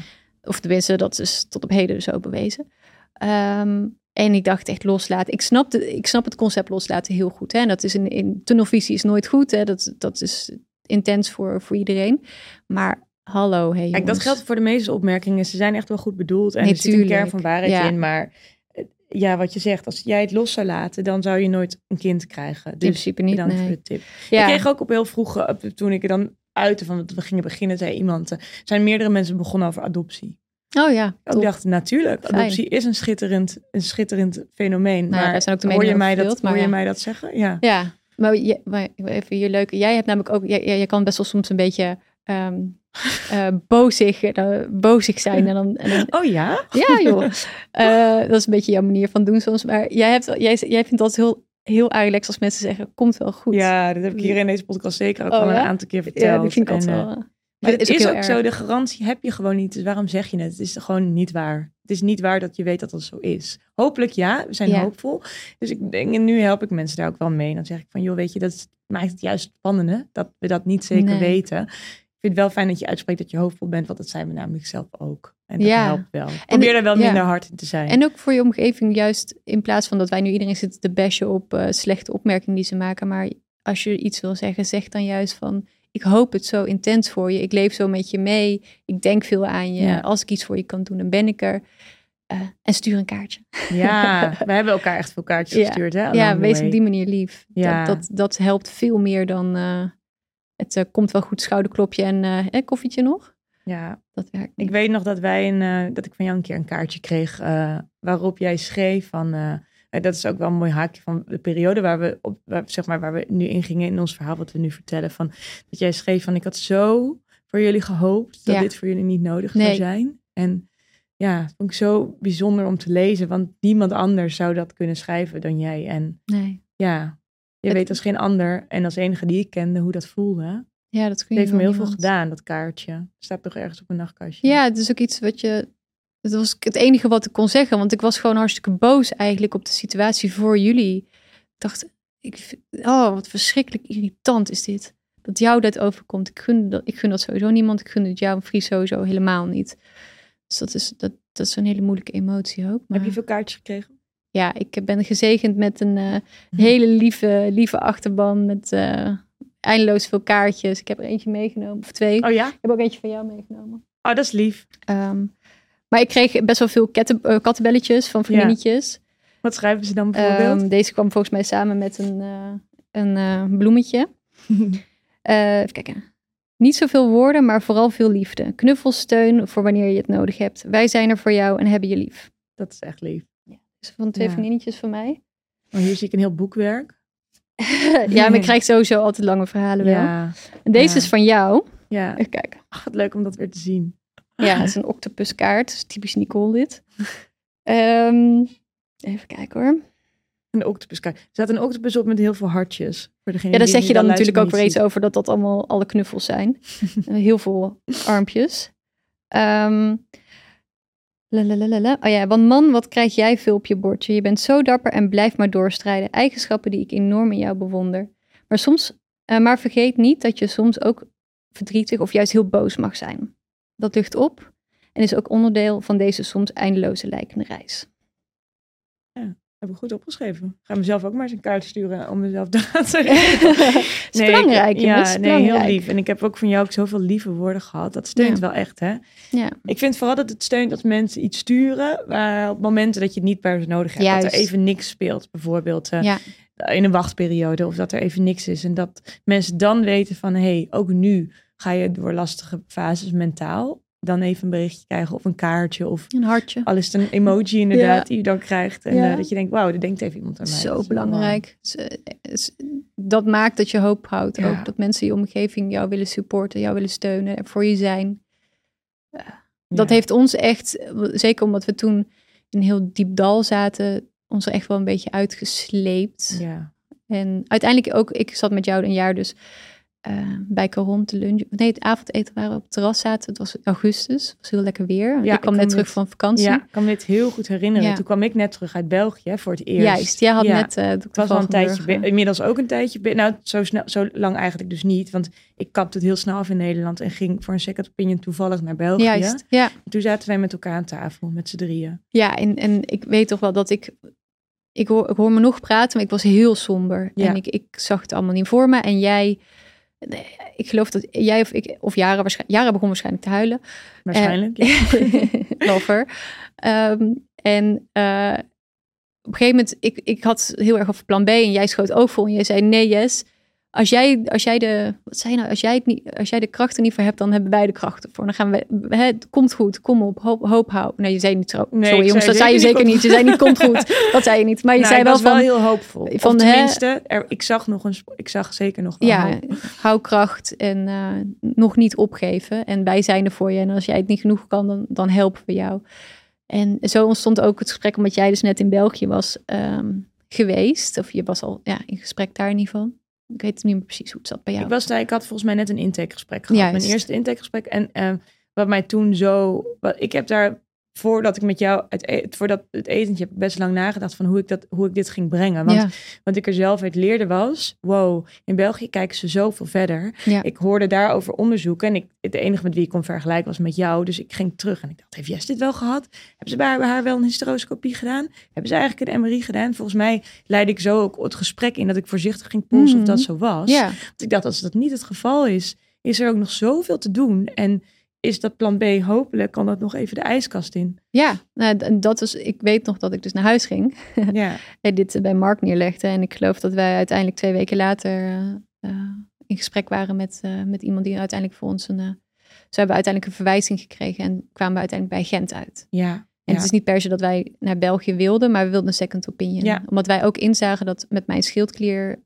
Of tenminste, dat is tot op heden zo bewezen. Ehm, en ik dacht echt loslaten. Ik snap, de, ik snap het concept loslaten heel goed. Hè? En dat is in, in tunnelvisie is nooit goed. Hè? Dat, dat is intens voor, voor iedereen. Maar hallo, hey Kijk, dat geldt voor de meeste opmerkingen. Ze zijn echt wel goed bedoeld en Nee, er zit een kern van waarheid Ja. in. Maar eh, ja, wat je zegt, als jij het los zou laten, dan zou je nooit een kind krijgen. Dus In principe niet, bedankt nee. voor de tip. Ja, Ik kreeg ook op heel vroeg, eh, toen ik er dan uitte van dat we gingen beginnen, zei iemand, eh, zijn meerdere mensen begonnen over adoptie. oh ja, Ik dacht, natuurlijk, Fijn. adoptie is een schitterend, een schitterend fenomeen. Nou maar zijn ook de hoor je, mij dat, maar hoor je ja. mij dat zeggen? Ja. Ja, maar, je, maar even je leuke. Jij hebt namelijk ook, jij, jij jij kan best wel soms een beetje ehm eh, bozig, bozig zijn. En dan, en dan Oh ja? ja joh, (laughs) Eh, dat is een beetje jouw manier van doen soms. Maar jij, hebt, jij, jij vindt dat heel, heel relaxed als mensen zeggen, komt wel goed. Ja, dat heb ik hier in deze podcast zeker ook Oh, al een aantal keer verteld. ja die vind ik altijd wel... Maar dat het is is ook zo, de garantie heb je gewoon niet. Dus waarom zeg je het? Het is gewoon niet waar. Het is niet waar dat je weet dat dat zo is. Hopelijk ja, we zijn Ja. hoopvol. Dus ik denk, en nu help ik mensen daar ook wel mee. Dan zeg ik van, joh, weet je, dat maakt het juist spannend dat we dat niet zeker Nee. weten. Ik vind het wel fijn dat je uitspreekt dat je hoopvol bent, want dat zijn we namelijk zelf ook. En dat Ja. helpt wel. Probeer er wel ja. minder hard in te zijn. En ook voor je omgeving, juist in plaats van dat wij nu iedereen zitten te bashen op eh, slechte opmerkingen die ze maken. Maar als je iets wil zeggen, zeg dan juist van, ik hoop het zo intens voor je. Ik leef zo met je mee. Ik denk veel aan je. Ja. Als ik iets voor je kan doen, dan ben ik er. Eh, en stuur een kaartje. Ja, (laughs) we hebben elkaar echt veel kaartjes gestuurd. Hè, ja, along wees way. op die manier lief. Ja. Dat, dat, dat helpt veel meer dan eh, het eh, komt wel goed schouderklopje en eh, koffietje nog. Ja, Dat werkt Ik weet nog dat wij een, eh, dat ik van jou een keer een kaartje kreeg eh, waarop jij schreef van, dat is ook wel een mooi haakje van de periode waar we op, waar, zeg maar, waar we nu in gingen in ons verhaal wat we nu vertellen, van dat jij schreef van ik had zo voor jullie gehoopt dat Ja. dit voor jullie niet nodig Nee. zou zijn. En ja, dat vond ik zo bijzonder om te lezen, want niemand anders zou dat kunnen schrijven dan jij. En Nee. ja, je Het- weet als geen ander en als enige die ik kende hoe dat voelde. Ja, dat kun je heeft me heel veel gedaan, dat kaartje. Staat toch ergens op een nachtkastje? Ja, het is ook iets wat je. Het was het enige wat ik kon zeggen, want ik was gewoon hartstikke boos eigenlijk op de situatie voor jullie. Ik dacht, ik, oh, wat verschrikkelijk irritant is dit. Dat jou dat overkomt. Ik gun dat, ik gun dat sowieso niemand. Ik gun het jou en Fries sowieso helemaal niet. Dus dat is, dat, dat is een hele moeilijke emotie ook. Maar Heb je veel kaartjes gekregen? Ja, ik ben gezegend met een eh, hele lieve, lieve achterban met eh, eindeloos veel kaartjes. Ik heb er eentje meegenomen, of twee. Oh ja? Ik heb ook eentje van jou meegenomen. Oh, dat is lief. Ehm, maar ik kreeg best wel veel ketten, eh, kattenbelletjes van vriendinnetjes. Wat schrijven ze dan bijvoorbeeld? Ehm, deze kwam volgens mij samen met een, een bloemetje. (laughs) Even kijken. Niet zoveel woorden, maar vooral veel liefde. Knuffelsteun voor wanneer je het nodig hebt. Wij zijn er voor jou en hebben je lief. dat is echt lief. Dus van twee Ja. vriendinnetjes van mij. Oh, hier zie ik een heel boekwerk. (laughs) ja, maar ik krijg sowieso altijd lange verhalen wel. Ja, En deze Ja. is van jou. ja. Even kijken. Ach, wat leuk om dat weer te zien. Ja, (laughs) het is een octopuskaart. Is typisch Nicole dit. Ehm, even kijken hoor. Een octopuskaart. Er staat een octopus op met heel veel hartjes. Voor degene Ja, daar zeg je dan natuurlijk ook weer iets over dat dat allemaal alle knuffels zijn. (laughs) Heel veel armpjes. Ehm Oh ja, want man, wat krijg jij veel op je bordje? Je bent zo dapper en blijf maar doorstrijden. Eigenschappen die ik enorm in jou bewonder. Maar soms, eh, maar vergeet niet dat je soms ook verdrietig of juist heel boos mag zijn. Dat lucht op en is ook onderdeel van deze soms eindeloze lijkende reis. Heb ik goed opgeschreven. Ik ga mezelf ook maar eens een kaart sturen om mezelf te Het (laughs) is belangrijk, ik. Ja, nee, heel lief. En ik heb ook van jou ook zoveel lieve woorden gehad. Dat steunt Ja. wel echt, hè? Ja. Ik vind vooral dat het steunt als mensen iets sturen, waar op momenten dat je het niet per se nodig hebt. Dat Juist. er even niks speelt, bijvoorbeeld eh, Ja. in een wachtperiode, of dat er even niks is. En dat mensen dan weten van, hé, hey, ook nu ga je door lastige fases mentaal. Dan even een berichtje krijgen of een kaartje of Een hartje. al is het een emoji inderdaad Ja. die je dan krijgt. En Ja. eh, dat je denkt, wauw, er denkt even iemand aan mij. Zo belangrijk. Dat maakt dat je hoop houdt. Ja. Ook dat mensen in je omgeving jou willen supporten, jou willen steunen, er voor je zijn. Dat heeft ons echt, zeker omdat we toen in een heel diep dal zaten, ons er echt wel een beetje uitgesleept. Ja. En uiteindelijk ook, ik zat met jou een jaar dus eh, bij Caron te lunchen. Nee, het avondeten waren we op het terras zaten. Het was augustus, het was heel lekker weer. Ja, ik kwam net terug dit- van vakantie. ja, ik kan me dit heel goed herinneren. Ja. Toen kwam ik net terug uit België voor het eerst. Juist, jij had Ja. net uh, Het was al een tijdje, bi- inmiddels ook een tijdje. Nou, zo, snel, zo lang eigenlijk dus niet. Want ik kapte het heel snel af in Nederland en ging voor een second opinion toevallig naar België. Juist, ja. En toen zaten wij met elkaar aan tafel, met z'n drieën. Ja, en, en ik weet toch wel dat ik... Ik hoor, ik hoor me nog praten, maar ik was heel somber. Ja. En ik, ik zag het allemaal niet voor me. En jij... Ik geloof dat jij of ik... Of Jara, waarschijnlijk, Jara begon waarschijnlijk te huilen. Waarschijnlijk. Eh, ja. (laughs) Lover. Ehm, en eh, op een gegeven moment, ik, ik had heel erg over plan B en jij schoot ook vol en jij zei nee, yes. Als jij, als jij de, wat zei nou, als jij, het niet, als jij de krachten niet voor hebt, dan hebben wij de krachten voor. Dan gaan we, het komt goed, kom op, hoop, hoop hou. Nee, je zei niet zo. Nee, Sorry jongens, zei dat zei je zeker niet. Je zei niet, komt (laughs) goed. Dat zei je niet. Maar je Nou, zei wel van, wel heel hoopvol. van, tenminste, er, ik zag nog een, ik zag zeker nog wel ja, hoop. hou kracht en eh, nog niet opgeven. En wij zijn er voor je. En als jij het niet genoeg kan, dan, dan helpen we jou. En zo ontstond ook het gesprek, omdat jij dus net in België was ehm, geweest. Of je was al ja, in gesprek daar in ieder geval. Ik weet niet meer precies hoe het zat bij jou. Ik, was daar, ik had volgens mij net een intakegesprek gehad. Juist. Mijn eerste intakegesprek. En eh, wat mij toen zo... Wat, ik heb daar, voordat ik met jou... Het, e- voordat het etentje heb ik best lang nagedacht van hoe ik, dat, hoe ik dit ging brengen. Want ja, wat ik er zelf uit leerde was... Wow, in België kijken ze zoveel verder. ja. Ik hoorde daarover onderzoeken. En ik, het enige met wie ik kon vergelijken was met jou. Dus ik ging terug en ik dacht, heeft Jess dit wel gehad? Hebben ze bij haar, wel een hysteroscopie gedaan? Hebben ze eigenlijk een MRI gedaan? Volgens mij leidde ik zo ook het gesprek in dat ik voorzichtig ging polsen of Mhm. dat zo was. ja. Want ik dacht, als dat niet het geval is, is er ook nog zoveel te doen. En is dat plan B hopelijk, kan dat nog even de ijskast in. ja. Nou, dat was, ik weet nog dat ik dus naar huis ging. (laughs) Ja, en dit eh, bij Mark neerlegde. En ik geloof dat wij uiteindelijk twee weken later eh, eh, in gesprek waren met, met iemand die uiteindelijk voor ons een. ze hebben uiteindelijk een verwijzing gekregen en kwamen we uiteindelijk bij Gent uit. ja. En ja. het is niet per se dat wij naar België wilden, maar we wilden een second opinion. Ja. Omdat wij ook inzagen dat met mijn schildklier,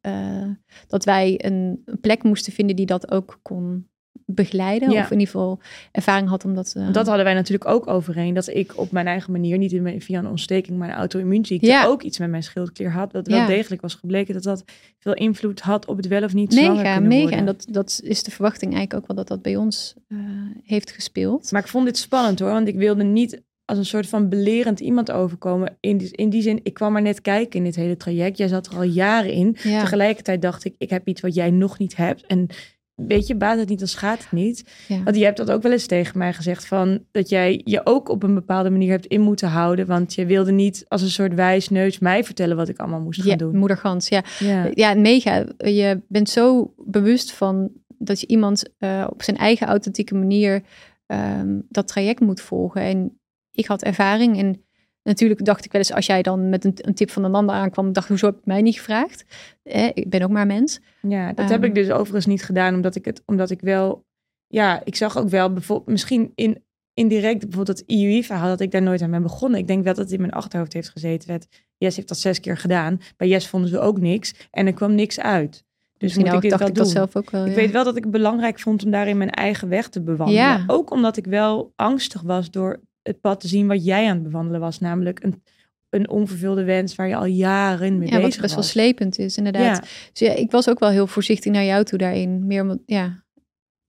dat wij een, een plek moesten vinden die dat ook kon begeleiden. Ja. Of in ieder geval ervaring had om dat... eh, dat hadden wij natuurlijk ook overeen. Dat ik op mijn eigen manier, niet in mijn, via een ontsteking, maar een auto-immuunziekte, Ja. ook iets met mijn schildklier had. Dat wel Ja. degelijk was gebleken dat dat veel invloed had op het wel of niet zwanger mega, mega. worden. En dat, dat is de verwachting eigenlijk ook wel dat dat bij ons eh, heeft gespeeld. Maar ik vond dit spannend hoor, want ik wilde niet als een soort van belerend iemand overkomen. In die, in die zin, ik kwam maar net kijken in dit hele traject. Jij zat er al jaren in. ja. Tegelijkertijd dacht ik, ik heb iets wat jij nog niet hebt. En weet je, baat het niet, dan schaadt het niet. Ja. Want je hebt dat ook wel eens tegen mij gezegd van dat jij je ook op een bepaalde manier hebt in moeten houden. Want je wilde niet als een soort wijsneus mij vertellen wat ik allemaal moest gaan Ja, doen. moedergans, ja. Ja. Ja, mega. Je bent zo bewust van dat je iemand eh, op zijn eigen authentieke manier ehm, dat traject moet volgen. En ik had ervaring en natuurlijk dacht ik wel eens als jij dan met een, een tip van een ander aankwam, dacht hoezo heb je mij niet gevraagd? Eh, ik ben ook maar mens. Ja, dat Ehm. heb ik dus overigens niet gedaan, omdat ik het, omdat ik wel, ja, ik zag ook wel bijvoorbeeld, misschien in, indirect bijvoorbeeld dat IUI-verhaal, dat ik daar nooit aan ben begonnen. Ik denk wel dat het in mijn achterhoofd heeft gezeten. Werd, Jess heeft dat zes keer gedaan. Bij Jess vonden ze ook niks en er kwam niks uit. Dus moet ik dit wel ik doen? dat zelf ook wel. Ik weet wel dat ik het belangrijk vond om daarin mijn eigen weg te bewandelen. Ja. Ook omdat ik wel angstig was door het pad te zien wat jij aan het bewandelen was. Namelijk een, een onvervulde wens waar je al jaren mee ja, wat bezig best wel was. slepend is, inderdaad. Ja, Dus ja, ik was ook wel heel voorzichtig naar jou toe daarin. Meer omdat, ja,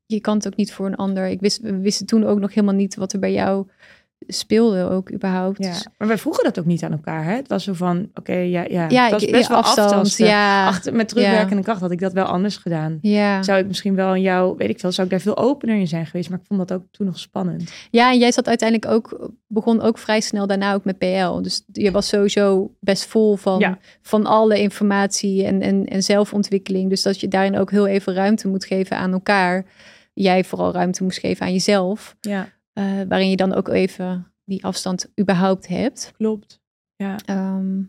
je kan het ook niet voor een ander. Ik wist, we wisten toen ook nog helemaal niet wat er bij jou speelde ook überhaupt. ja. Dus- Maar wij vroegen dat ook niet aan elkaar. Hè? Het was zo van, oké, ja, ja. ja, het was ik- best ja, wel afstand. aftasten. Ja, Achter, met terugwerkende kracht had ik dat wel anders gedaan. ja. Zou ik misschien wel aan jou, weet ik veel, zou ik daar veel opener in zijn geweest. Maar ik vond dat ook toen nog spannend. ja, en jij zat uiteindelijk ook, begon ook vrij snel daarna ook met PL. Dus je was sowieso best vol van, Ja. van alle informatie en, en, en zelfontwikkeling. Dus dat je daarin ook heel even ruimte moet geven aan elkaar. Jij vooral ruimte moest geven aan jezelf. Ja, eh, waarin je dan ook even die afstand überhaupt hebt. klopt. Ja. Ehm,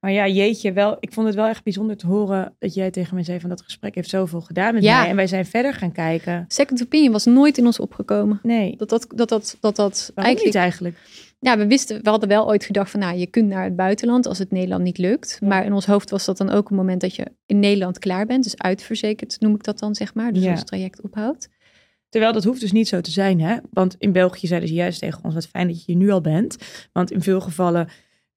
Maar ja, jeetje, wel, ik vond het wel echt bijzonder te horen dat jij tegen mij zei van dat gesprek heeft zoveel gedaan met Ja. mij. En wij zijn verder gaan kijken. second opinion was nooit in ons opgekomen. Nee, Dat dat, dat, dat, dat, dat eigenlijk niet eigenlijk? Ja, we wisten, we hadden wel ooit gedacht van, nou, je kunt naar het buitenland als het Nederland niet lukt. Ja. Maar in ons hoofd was dat dan ook een moment dat je in Nederland klaar bent. Dus uitverzekerd noem ik dat dan, zeg maar. Dus Ja. als het traject ophoudt. Terwijl dat hoeft dus niet zo te zijn, hè? Want in België zeiden ze juist tegen ons: wat fijn dat je hier nu al bent. Want in veel gevallen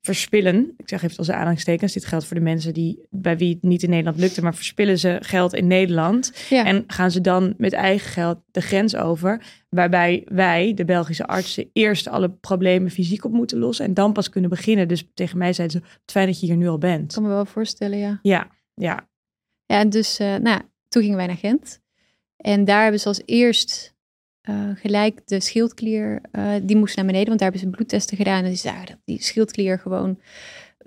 verspillen, ik zeg even als aanhalingstekens, dit geldt voor de mensen die bij wie het niet in Nederland lukte, maar verspillen ze geld in Nederland Ja, en gaan ze dan met eigen geld de grens over, waarbij wij, de Belgische artsen, eerst alle problemen fysiek op moeten lossen en dan pas kunnen beginnen. Dus tegen mij zeiden ze: wat fijn dat je hier nu al ik bent. kan me wel voorstellen, ja. Ja, ja, Ja, en dus, eh, nou, toen gingen wij naar Gent. En daar hebben ze als eerst eh, gelijk de schildklier, eh, die moest naar beneden, want daar hebben ze bloedtesten gedaan. En die zagen dat die schildklier gewoon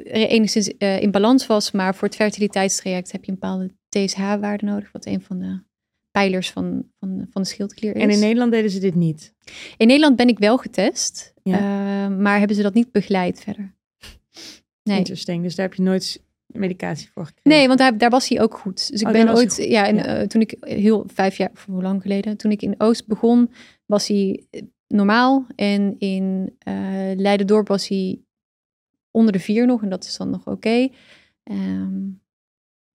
enigszins eh, in balans was. Maar voor het fertiliteitstraject heb je een bepaalde TSH-waarde nodig, wat een van de pijlers van, van, van de schildklier is. en in Nederland deden ze dit niet. In Nederland ben ik wel getest, Ja. maar hebben ze dat niet begeleid verder. Nee. Interesting. Dus daar heb je nooit medicatie voor gekregen? Nee, want daar, daar was hij ook goed. Dus ik Oh, ben ooit, ja, en, Ja. eh, toen ik heel vijf jaar, of hoe lang geleden, toen ik in Oost begon, was hij eh, normaal. En in eh Leiden-dorp was hij onder de vier nog, en dat is dan nog oké. Ehm,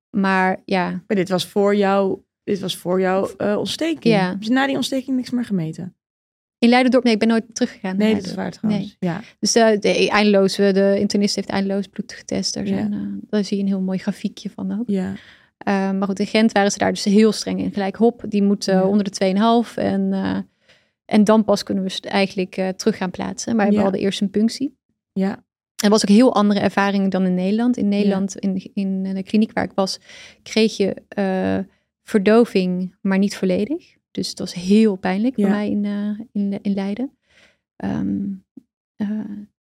maar ja, Maar dit was voor jou, dit was voor jouw eh, ontsteking. Ja. Heb je na die ontsteking niks meer gemeten? In Leiden-dorp, nee, ik ben nooit teruggegaan. Nee, dat is waar trouwens. Ja. Dus eh, de, eindeloos, eh, de internist heeft eindeloos bloed getest. Daar, Ja. zijn, eh, daar zie je een heel mooi grafiekje van ook. ja. Uh, maar goed, in Gent waren ze daar dus heel streng in. Gelijk, hop, die moet eh, Ja. onder de 2,5. En, eh, en dan pas kunnen we ze eigenlijk eh, terug gaan plaatsen. Maar we hadden eerst een punctie. Ja. En dat was ook een heel andere ervaring dan in Nederland. In Nederland, in, in de kliniek waar ik was, kreeg je eh, verdoving, maar niet volledig. Dus het was heel pijnlijk Ja. voor mij in, eh, in, in Leiden. Ehm, eh,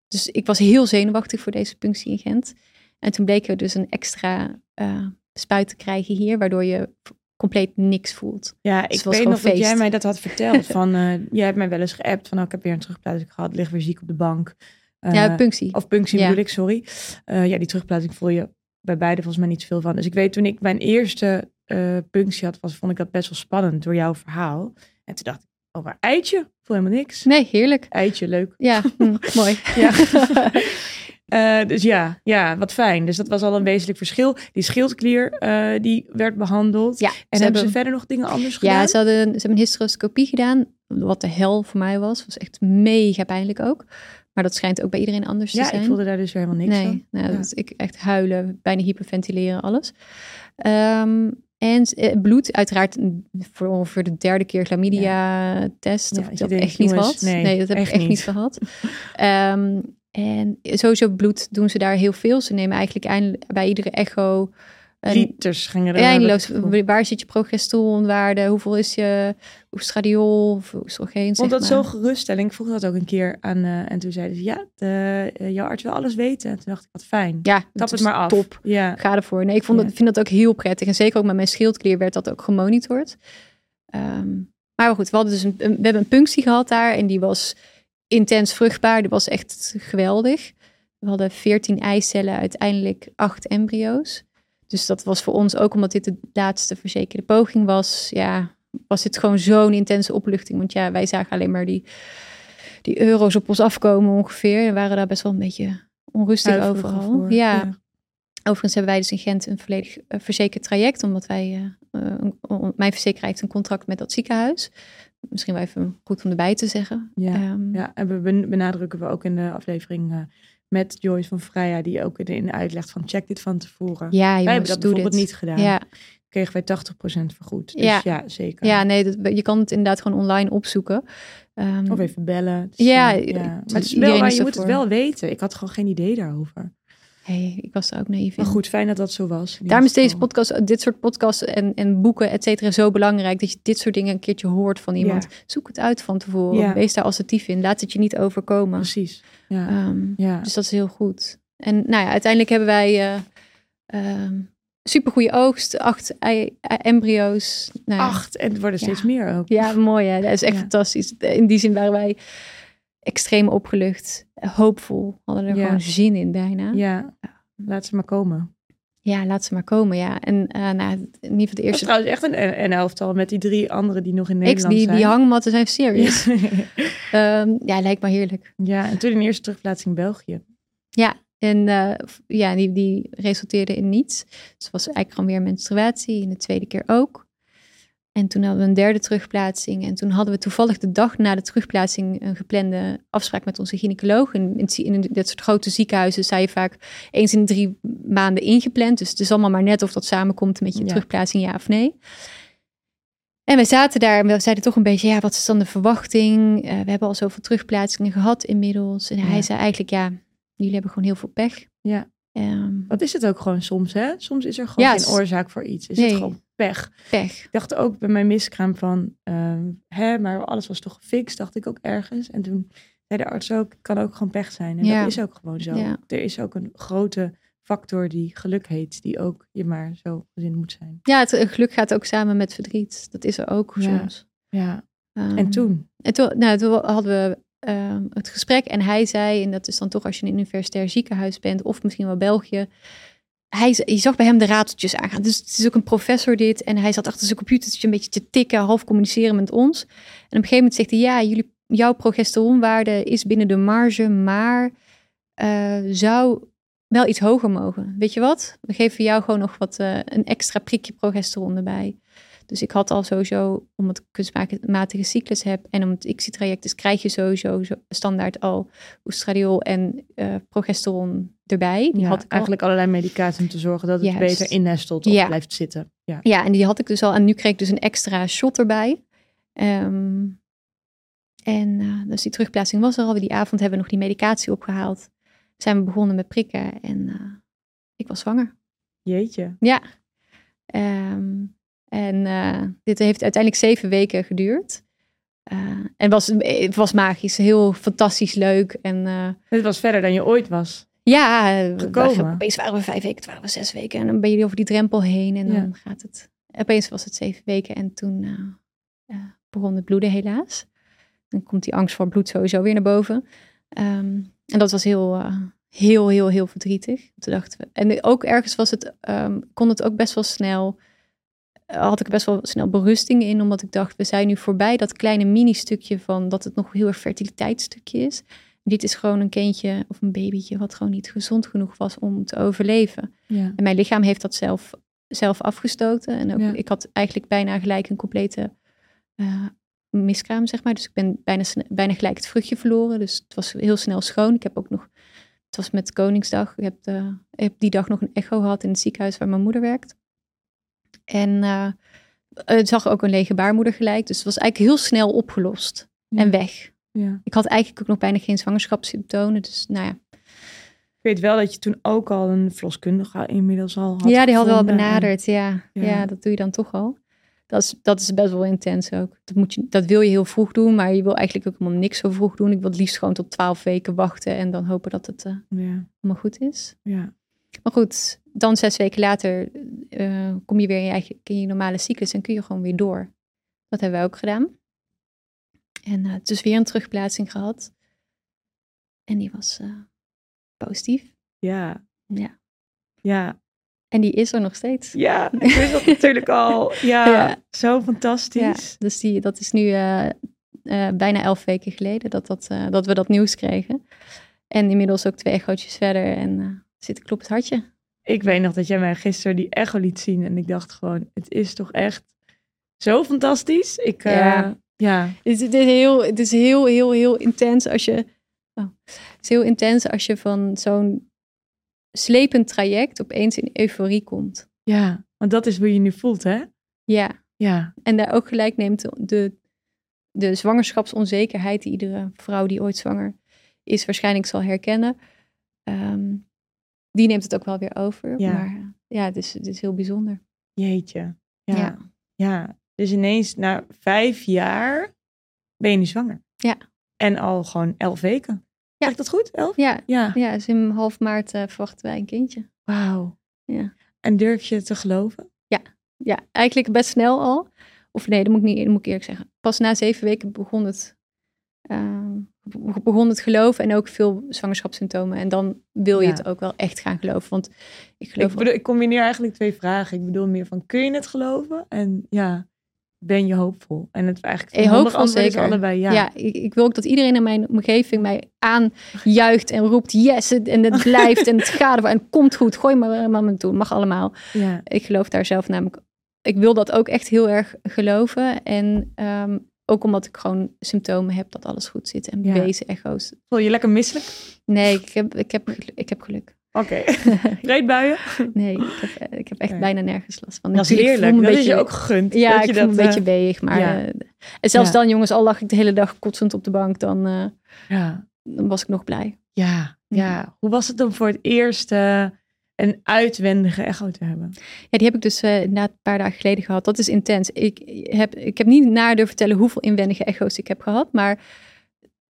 dus ik was heel zenuwachtig voor deze punctie in Gent. En toen bleek er dus een extra eh, spuit te krijgen hier, waardoor je compleet niks voelt. Ja, het ik was weet nog dat jij mij dat had verteld. (laughs) Van, jij hebt mij wel eens geappt van, oh, ik heb weer een terugplaatsing gehad. Lig weer ziek op de bank. Ja, punctie. Of punctie Ja. bedoel ik, sorry. Ja, die terugplaatsing voel je bij beide volgens mij niet zoveel van. Dus ik weet toen ik mijn eerste eh, punctie had, was, vond ik dat best wel spannend door jouw verhaal. En toen dacht ik, oh, maar eitje? Voel helemaal niks. Nee, heerlijk. Eitje, leuk. Ja, hm, (laughs) mooi. Ja. (laughs) Eh, dus ja, ja, wat fijn. Dus dat was al een wezenlijk verschil. Die schildklier, eh, die werd behandeld. Ja, en ze hebben hebben- ze verder nog dingen anders gedaan? Ja, ze, hadden, ze hebben een hysteroscopie gedaan. Wat de hel voor mij was. was echt mega pijnlijk ook. Maar dat schijnt ook bij iedereen anders Ja, te zijn. ik voelde daar dus weer helemaal niks nee, van. nou, Ja. dat, ik echt huilen, bijna hyperventileren, alles. Ehm, en eh, bloed, uiteraard een- voor ongeveer de derde keer chlamydia-test. Ja, of je ik dat echt niet gehad. nee, dat heb echt ik echt niet, gehad. En sowieso bloed doen ze daar heel veel. Ze nemen eigenlijk bij iedere echo... Liters gingen er. ja, gevoel. Waar zit je progesteronwaarde? Hoeveel is je oestradiol of oestrogeen? Vond dat zo geruststelling. Ik vroeg dat ook een keer aan. eh, en toen zeiden ze, ja, de, eh, jouw arts wil alles weten. En toen dacht ik, wat fijn. Ja, Tap het maar af. Top. Ja, Ga ervoor. Nee, ik vond Ja. dat, vind dat ook heel prettig. En zeker ook met mijn schildklier werd dat ook gemonitord. Ehm, maar goed, we, hadden dus een, een- we hebben een punctie gehad daar. En die was intens vruchtbaar. Die was echt geweldig. We hadden 14 eicellen, uiteindelijk 8 embryo's. Dus dat was voor ons ook, omdat dit de laatste verzekerde poging was. Ja, was dit gewoon zo'n intense opluchting. Want ja, wij zagen alleen maar die, die euro's op ons afkomen ongeveer. En waren daar best wel een beetje onrustig huiverig overal. voor. ja. Overigens hebben wij dus in Gent een volledig eh, verzekerd traject, omdat wij, eh, eh, mijn verzekeraar heeft een contract met dat ziekenhuis. Misschien wel even goed om erbij te zeggen. Ja, Ehm, ja, en we ben- benadrukken we ook in de aflevering met Joyce van Freya, die ook in uitlegt van check dit van tevoren. ja Wij hebben dat bijvoorbeeld dit. niet gedaan. Ja, Kregen wij 80% vergoed. Dus Ja. ja, zeker. ja, nee, dat, je kan het inderdaad gewoon online opzoeken. Ehm, Of even bellen. Dus, Ja, Maar het is iedereen wel, maar je moet het wel weten. Ik had gewoon geen idee daarover. Hey, ik was er ook naïef in. Maar goed, fijn dat dat zo was. Daarom is deze podcast, dit soort podcasts en, en boeken, et cetera, zo belangrijk. Dat je dit soort dingen een keertje hoort van iemand. Zoek het uit van tevoren. Ja. Wees daar assertief in. Laat het je niet overkomen. Precies. Ja. Ehm, ja. Dus dat is heel goed. En nou ja, uiteindelijk hebben wij ehm supergoeie oogst. Acht ei- embryo's. Nou, ja. Acht. En het worden steeds meer ook. Ja, mooi hè. Dat is echt fantastisch. In die zin waren wij extreem opgelucht. Hoopvol. Hadden er Ja. gewoon zin in bijna. Ja, Ja. Laat ze maar komen. laat ze maar komen. Ja. En eh nou, in ieder geval de Er is eerste... trouwens echt een, een elftal met die drie anderen die nog in Nederland die, zijn. die hangmatten zijn serious. Ja. Ja. (laughs) ja, lijkt me heerlijk. ja, en toen in eerste terugplaatsing België. En eh, ja, die, die resulteerde in niets. Dus was eigenlijk gewoon weer menstruatie. In de tweede keer ook. En toen hadden we een derde terugplaatsing. En toen hadden we toevallig de dag na de terugplaatsing een geplande afspraak met onze gynaecoloog. En in, in dit soort grote ziekenhuizen sta je vaak eens in drie maanden ingepland. Dus het is allemaal maar net of dat samenkomt met je Ja. terugplaatsing, ja of nee. En we zaten daar en we zeiden toch een beetje, ja, wat is dan de verwachting? Eh, we hebben al zoveel terugplaatsingen gehad inmiddels. En hij zei eigenlijk, ja, jullie hebben gewoon heel veel pech. Ja. Ehm, Wat is het ook gewoon soms, hè? Soms is er gewoon Ja, geen oorzaak voor iets. Is Nee. het gewoon pech. pech. Ik dacht ook bij mijn miskraam van, ehm, hè, maar alles was toch gefixt, dacht ik ook ergens. En toen zei de arts ook, kan ook gewoon pech zijn. En Ja. dat is ook gewoon zo. Ja. Er is ook een grote factor die geluk heet, die ook je maar zo gezin moet zijn. Ja, het geluk gaat ook samen met verdriet. Dat is er ook soms. Ja. Ehm, En toen? En toen, nou, toen hadden we ehm, het gesprek en hij zei, en dat is dan toch als je in een universitair ziekenhuis bent, of misschien wel België, hij, je zag bij hem de rateltjes aangaan. Dus het is ook een professor dit. En hij zat achter zijn computertje een beetje te tikken, half communiceren met ons. En op een gegeven moment zegt hij, ja, jullie, jouw progesteronwaarde is binnen de marge, maar eh, zou wel iets hoger mogen. Weet je wat? We geven jou gewoon nog wat, eh, een extra prikje progesteron erbij. Dus ik had al sowieso, omdat ik kunstmatige cyclus heb en om het XI-traject is, krijg je sowieso zo standaard al oestradiol en eh, progesteron erbij. Die Ja, had ik al. eigenlijk allerlei medicatie om te zorgen dat het Juist. beter innestelt of Ja. blijft zitten. Ja. Ja, en die had ik dus al. En nu kreeg ik dus een extra shot erbij. Ehm, en eh, dus die terugplaatsing was er al. Die avond hebben we nog die medicatie opgehaald. Zijn we begonnen met prikken en eh, ik was zwanger. Jeetje. Ja. Ehm, en eh, dit heeft uiteindelijk zeven weken geduurd. Eh, en was, het was magisch, heel fantastisch leuk. En eh, Het was verder dan je ooit was. ja, eh, we- Gekomen. opeens waren we vijf weken, toen waren we zes weken. En dan ben je over die drempel heen en Ja. dan gaat het. Opeens was het zeven weken en toen begon het bloeden helaas. Dan komt die angst voor bloed sowieso weer naar boven. Ehm, en dat was heel, heel, heel, heel verdrietig. Toen dachten we. En ook ergens was het, ehm, kon het ook best wel snel. Eh, Had ik best wel snel berusting in, omdat ik dacht, we zijn nu voorbij dat kleine mini-stukje van dat het nog heel erg fertiliteitsstukje is. Dit is gewoon een kindje of een babytje wat gewoon niet gezond genoeg was om te overleven. Ja. En mijn lichaam heeft dat zelf, zelf afgestoten. En ook, Ja. ik had eigenlijk bijna gelijk een complete eh, miskraam, zeg maar. Dus ik ben bijna, bijna gelijk het vruchtje verloren. Dus het was heel snel schoon. Ik heb ook nog, het was met Koningsdag. Ik heb, de, ik heb die dag nog een echo gehad in het ziekenhuis waar mijn moeder werkt. En eh, het zag ook een lege baarmoeder gelijk. Dus het was eigenlijk heel snel opgelost Ja. en weg. Ja. Ik had eigenlijk ook nog bijna geen zwangerschapssymptomen. Dus nou ja, Ik weet wel dat je toen ook al een verloskundige inmiddels al had ja, die had wel en- benaderd. Ja. Ja. Ja. dat doe je dan toch al. Dat is, dat is best wel intens ook. Dat, moet je, dat wil je heel vroeg doen, maar je wil eigenlijk ook helemaal niks zo vroeg doen. Ik wil het liefst gewoon tot twaalf weken wachten en dan hopen dat het eh, Ja. helemaal goed is. Ja. Maar goed, dan zes weken later eh, kom je weer in je, eigen, in je normale cyclus en kun je gewoon weer door. Dat hebben wij ook gedaan. En eh dus weer een terugplaatsing gehad. En die was eh, positief. Ja. Ja. Ja. En die is er nog steeds. Ja. Ik wist dat natuurlijk al. (laughs) Ja. Ja. Zo fantastisch. Ja, dus die, dat is nu bijna elf weken geleden dat, dat, dat we dat nieuws kregen. En inmiddels ook twee echootjes verder en zit klopt het hartje. Ik weet nog dat jij mij gisteren die echo liet zien. En ik dacht gewoon, het is toch echt zo fantastisch. Ik, eh, Ja. ja. Het is, het is heel, het is heel, heel, heel intens als je. Oh, het is heel intens als je van zo'n slepend traject opeens in euforie komt. Ja. Want dat is hoe je nu voelt, hè? Ja, Ja. en daar ook gelijk neemt de, de zwangerschapsonzekerheid die iedere vrouw die ooit zwanger is waarschijnlijk zal herkennen. ehm, die neemt het ook wel weer over. Ja. Maar ja, het is, het is heel bijzonder. Jeetje. Ja. Ja. ja. Dus ineens na vijf jaar ben je nu zwanger. Ja. En al gewoon elf weken. Ja. Zeg ik dat goed? Elf? Ja, Ja. ja dus in half maart eh, verwachten wij een kindje. Wauw. Ja. En durf je te geloven? Ja, eigenlijk best snel al. Of nee, dat moet ik, niet, dat moet ik eerlijk zeggen. Pas na zeven weken begon het, ehm, begon het geloven en ook veel zwangerschapssymptomen. En dan wil je Ja. het ook wel echt gaan geloven. Want ik geloof Ik, bedoel, ik combineer eigenlijk twee vragen. Ik bedoel meer van, kun je het geloven? En ja, ben je hoopvol? En het eigenlijk Eh, het handige hoopvol zeker. allebei ja. Ja, ik, ik wil ook dat iedereen in mijn omgeving mij aanjuicht en roept yes, het- en het (laughs) blijft en het gaat ervoor en het komt goed. Gooi maar maar me toe, mag allemaal. Ja. Ik geloof daar zelf namelijk, ik wil dat ook echt heel erg geloven. En ehm, ook omdat ik gewoon symptomen heb dat alles goed zit en Ja. bewezen echo's. Voel je lekker misselijk? Nee, ik heb, ik heb, ik heb geluk. Oké. (laughs) Breedbuien? Nee, ik heb, eh, ik heb echt bijna nergens last van. Dat is heerlijk. Dat is je ook gegund. Ja, dat ik je voel me een dat, beetje beeg. Maar ja. eh, en zelfs Ja. dan, jongens, al lag ik de hele dag kotsend op de bank, dan, eh, eh, ja. dan was ik nog blij. Ja, ja. Hoe was het om voor het eerst eh, een uitwendige echo te hebben? Ja, die heb ik dus eh inderdaad een paar dagen geleden gehad. Dat is intens. Ik heb, ik heb niet na durven vertellen hoeveel inwendige echo's ik heb gehad, maar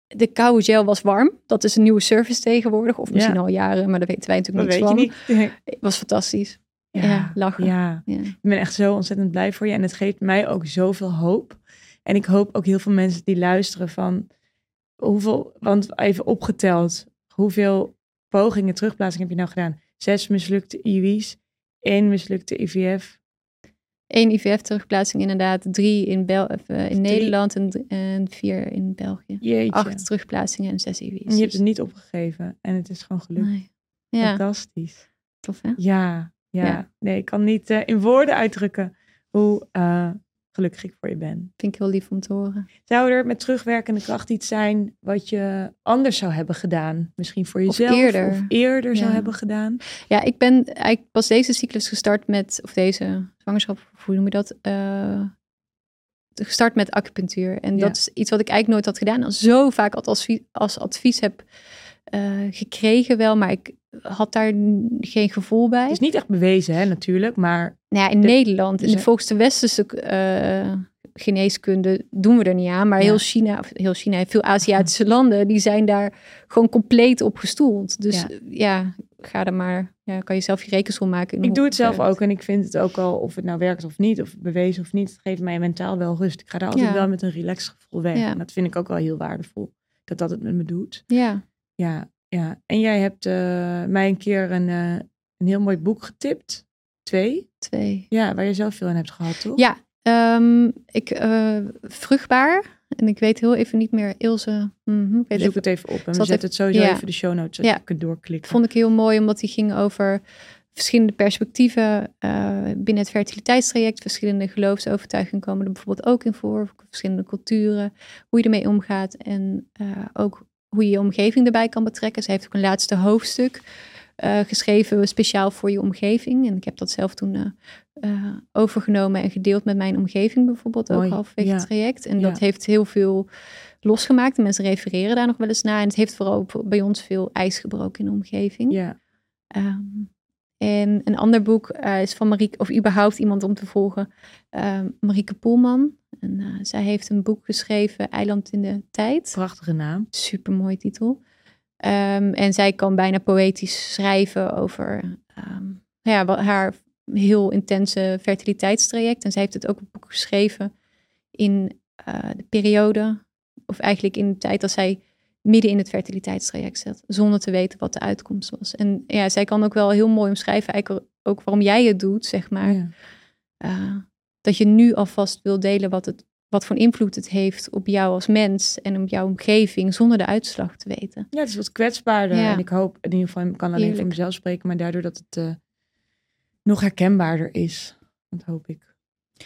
de koude gel was warm. Dat is een nieuwe service tegenwoordig, of misschien Ja. al jaren, maar dat weten wij Dat natuurlijk weet je van. niet. Het was fantastisch. Ja, lachen. Ja, Ja. ik ben echt zo ontzettend blij voor je. En het geeft mij ook zoveel hoop. En ik hoop ook heel veel mensen die luisteren van... hoeveel, want even opgeteld, hoeveel pogingen terugplaatsing heb je nou gedaan? Zes mislukte IWI's, één mislukte IVF. Eén IVF-terugplaatsing inderdaad, drie in, Bel uh, in Nederland en, en, vier in België. Jeetje. Acht terugplaatsingen en zes IV's. En je hebt het niet opgegeven en het is gewoon gelukt. Nee. Ja, Fantastisch. tof hè? Ja, ja, Ja. Nee, ik kan niet eh, in woorden uitdrukken hoe eh, gelukkig ik voor je ben. Vind ik heel lief om te horen. Zou er met terugwerkende kracht iets zijn wat je anders zou hebben gedaan? Misschien voor Of jezelf eerder. of eerder zou Ja. hebben gedaan? Ja, ik ben eigenlijk pas deze cyclus gestart met, of deze zwangerschap, hoe noem je dat? Eh, gestart met acupunctuur. En Ja. dat is iets wat ik eigenlijk nooit had gedaan. Al zo vaak als advies, als advies heb eh, gekregen wel, maar ik had daar geen gevoel bij. Het is niet echt bewezen, hè, natuurlijk, maar Nou ja, in De- Nederland, in de volgens de westerse eh, geneeskunde doen we er niet aan. Maar Ja. heel China, of heel China, veel Aziatische landen, die zijn daar gewoon compleet op gestoeld. Dus Ja. ja, ja ga er maar, ja, kan je zelf je rekensom maken. ik doe het zelf ook en ik vind het ook al, of het nou werkt of niet, of bewezen of niet, het geeft mij mentaal wel rust. Ik ga daar altijd wel met een relaxed gevoel weg. En dat vind ik ook wel heel waardevol, dat dat het met me doet. Ja, Ja, ja. En jij hebt eh, mij een keer een, eh, een heel mooi boek getipt. Twee. twee. Ja, waar je zelf veel aan hebt gehad, toch? Ja, ehm, ik, eh, vruchtbaar. En ik weet heel even niet meer, Ilse. mhm, ik weet Zoek even, het even op. En we zetten het sowieso ja. even de show notes, zodat Ja. je kunt doorklikken. vond ik heel mooi, omdat die ging over verschillende perspectieven binnen het fertiliteitstraject. Verschillende geloofsovertuigingen komen er bijvoorbeeld ook in voor. Verschillende culturen, hoe je ermee omgaat. En ook hoe je je omgeving erbij kan betrekken. Ze heeft ook een laatste hoofdstuk eh, geschreven speciaal voor je omgeving. En ik heb dat zelf toen eh, eh, overgenomen en gedeeld met mijn omgeving bijvoorbeeld. Mooi, Ook halverwege ja. het traject. En Ja. dat heeft heel veel losgemaakt. En mensen refereren daar nog wel eens naar. En het heeft vooral bij ons veel ijs gebroken in de omgeving. Ja, Ehm, en een ander boek eh, is van Marieke, of überhaupt iemand om te volgen, ehm Marieke Poelman. En, eh, zij heeft een boek geschreven, Eiland in de Tijd. prachtige naam. Super mooie titel. Ehm, en zij kan bijna poëtisch schrijven over ehm, ja, wat, haar heel intense fertiliteitstraject. En zij heeft het ook een boek geschreven in eh, de periode, of eigenlijk in de tijd dat zij midden in het fertiliteitstraject zat, zonder te weten wat de uitkomst was. En ja, zij kan ook wel heel mooi omschrijven, eigenlijk ook waarom jij het doet, zeg maar. Ja. Eh, dat je nu alvast wil delen wat, het, wat voor invloed het heeft op jou als mens en op jouw omgeving, zonder de uitslag te weten. ja, het is wat kwetsbaarder. Ja. En ik hoop, in ieder geval, ik kan alleen voor mezelf spreken, maar daardoor dat het eh, nog herkenbaarder is. Dat hoop ik.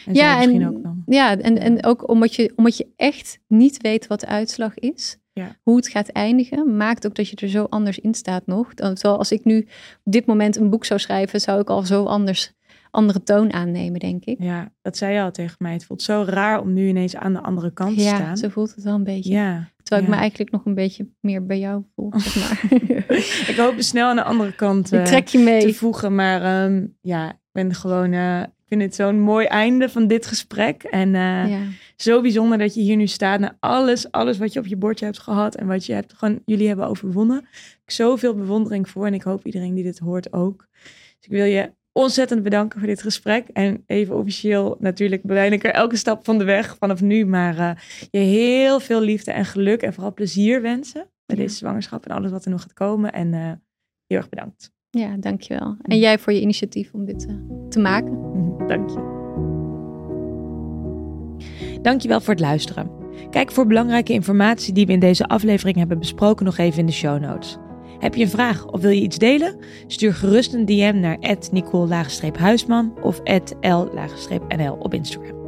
En Ja, misschien en- ook dan. Ja, en, en ook omdat je, omdat je echt niet weet wat de uitslag is, Ja. hoe het gaat eindigen, maakt ook dat je er zo anders in staat nog. Dan, terwijl als ik nu op dit moment een boek zou schrijven, zou ik al zo anders, andere toon aannemen, denk ik. Ja, dat zei je al tegen mij. Het voelt zo raar om nu ineens aan de andere kant te Ja, staan. zo voelt het wel een beetje. Ja, Terwijl ik ja. me eigenlijk nog een beetje meer bij jou voel, (laughs) zeg maar. (laughs) ik hoop snel aan de andere kant eh, trek je mee. te voegen. Maar ehm, ja, ik ben gewoon. eh, ik vind het zo'n mooi einde van dit gesprek. En ja. Zo bijzonder dat je hier nu staat. Na alles, alles wat je op je bordje hebt gehad. En wat je hebt gewoon, jullie hebben overwonnen. Ik heb zoveel bewondering voor. En ik hoop iedereen die dit hoort ook. Dus ik wil je ontzettend bedanken voor dit gesprek. En even officieel, natuurlijk ben ik er elke stap van de weg vanaf nu. Maar eh, je heel veel liefde en geluk. En vooral plezier wensen. Bij Ja. deze zwangerschap en alles wat er nog gaat komen. En eh, heel erg bedankt. ja, dankjewel. En jij voor je initiatief om dit eh, te maken. Dank je. Dankjewel voor het luisteren. Kijk voor belangrijke informatie die we in deze aflevering hebben besproken nog even in de show notes. Heb je een vraag of wil je iets delen? Stuur gerust een DM naar nicole-huisman of l-nl op Instagram.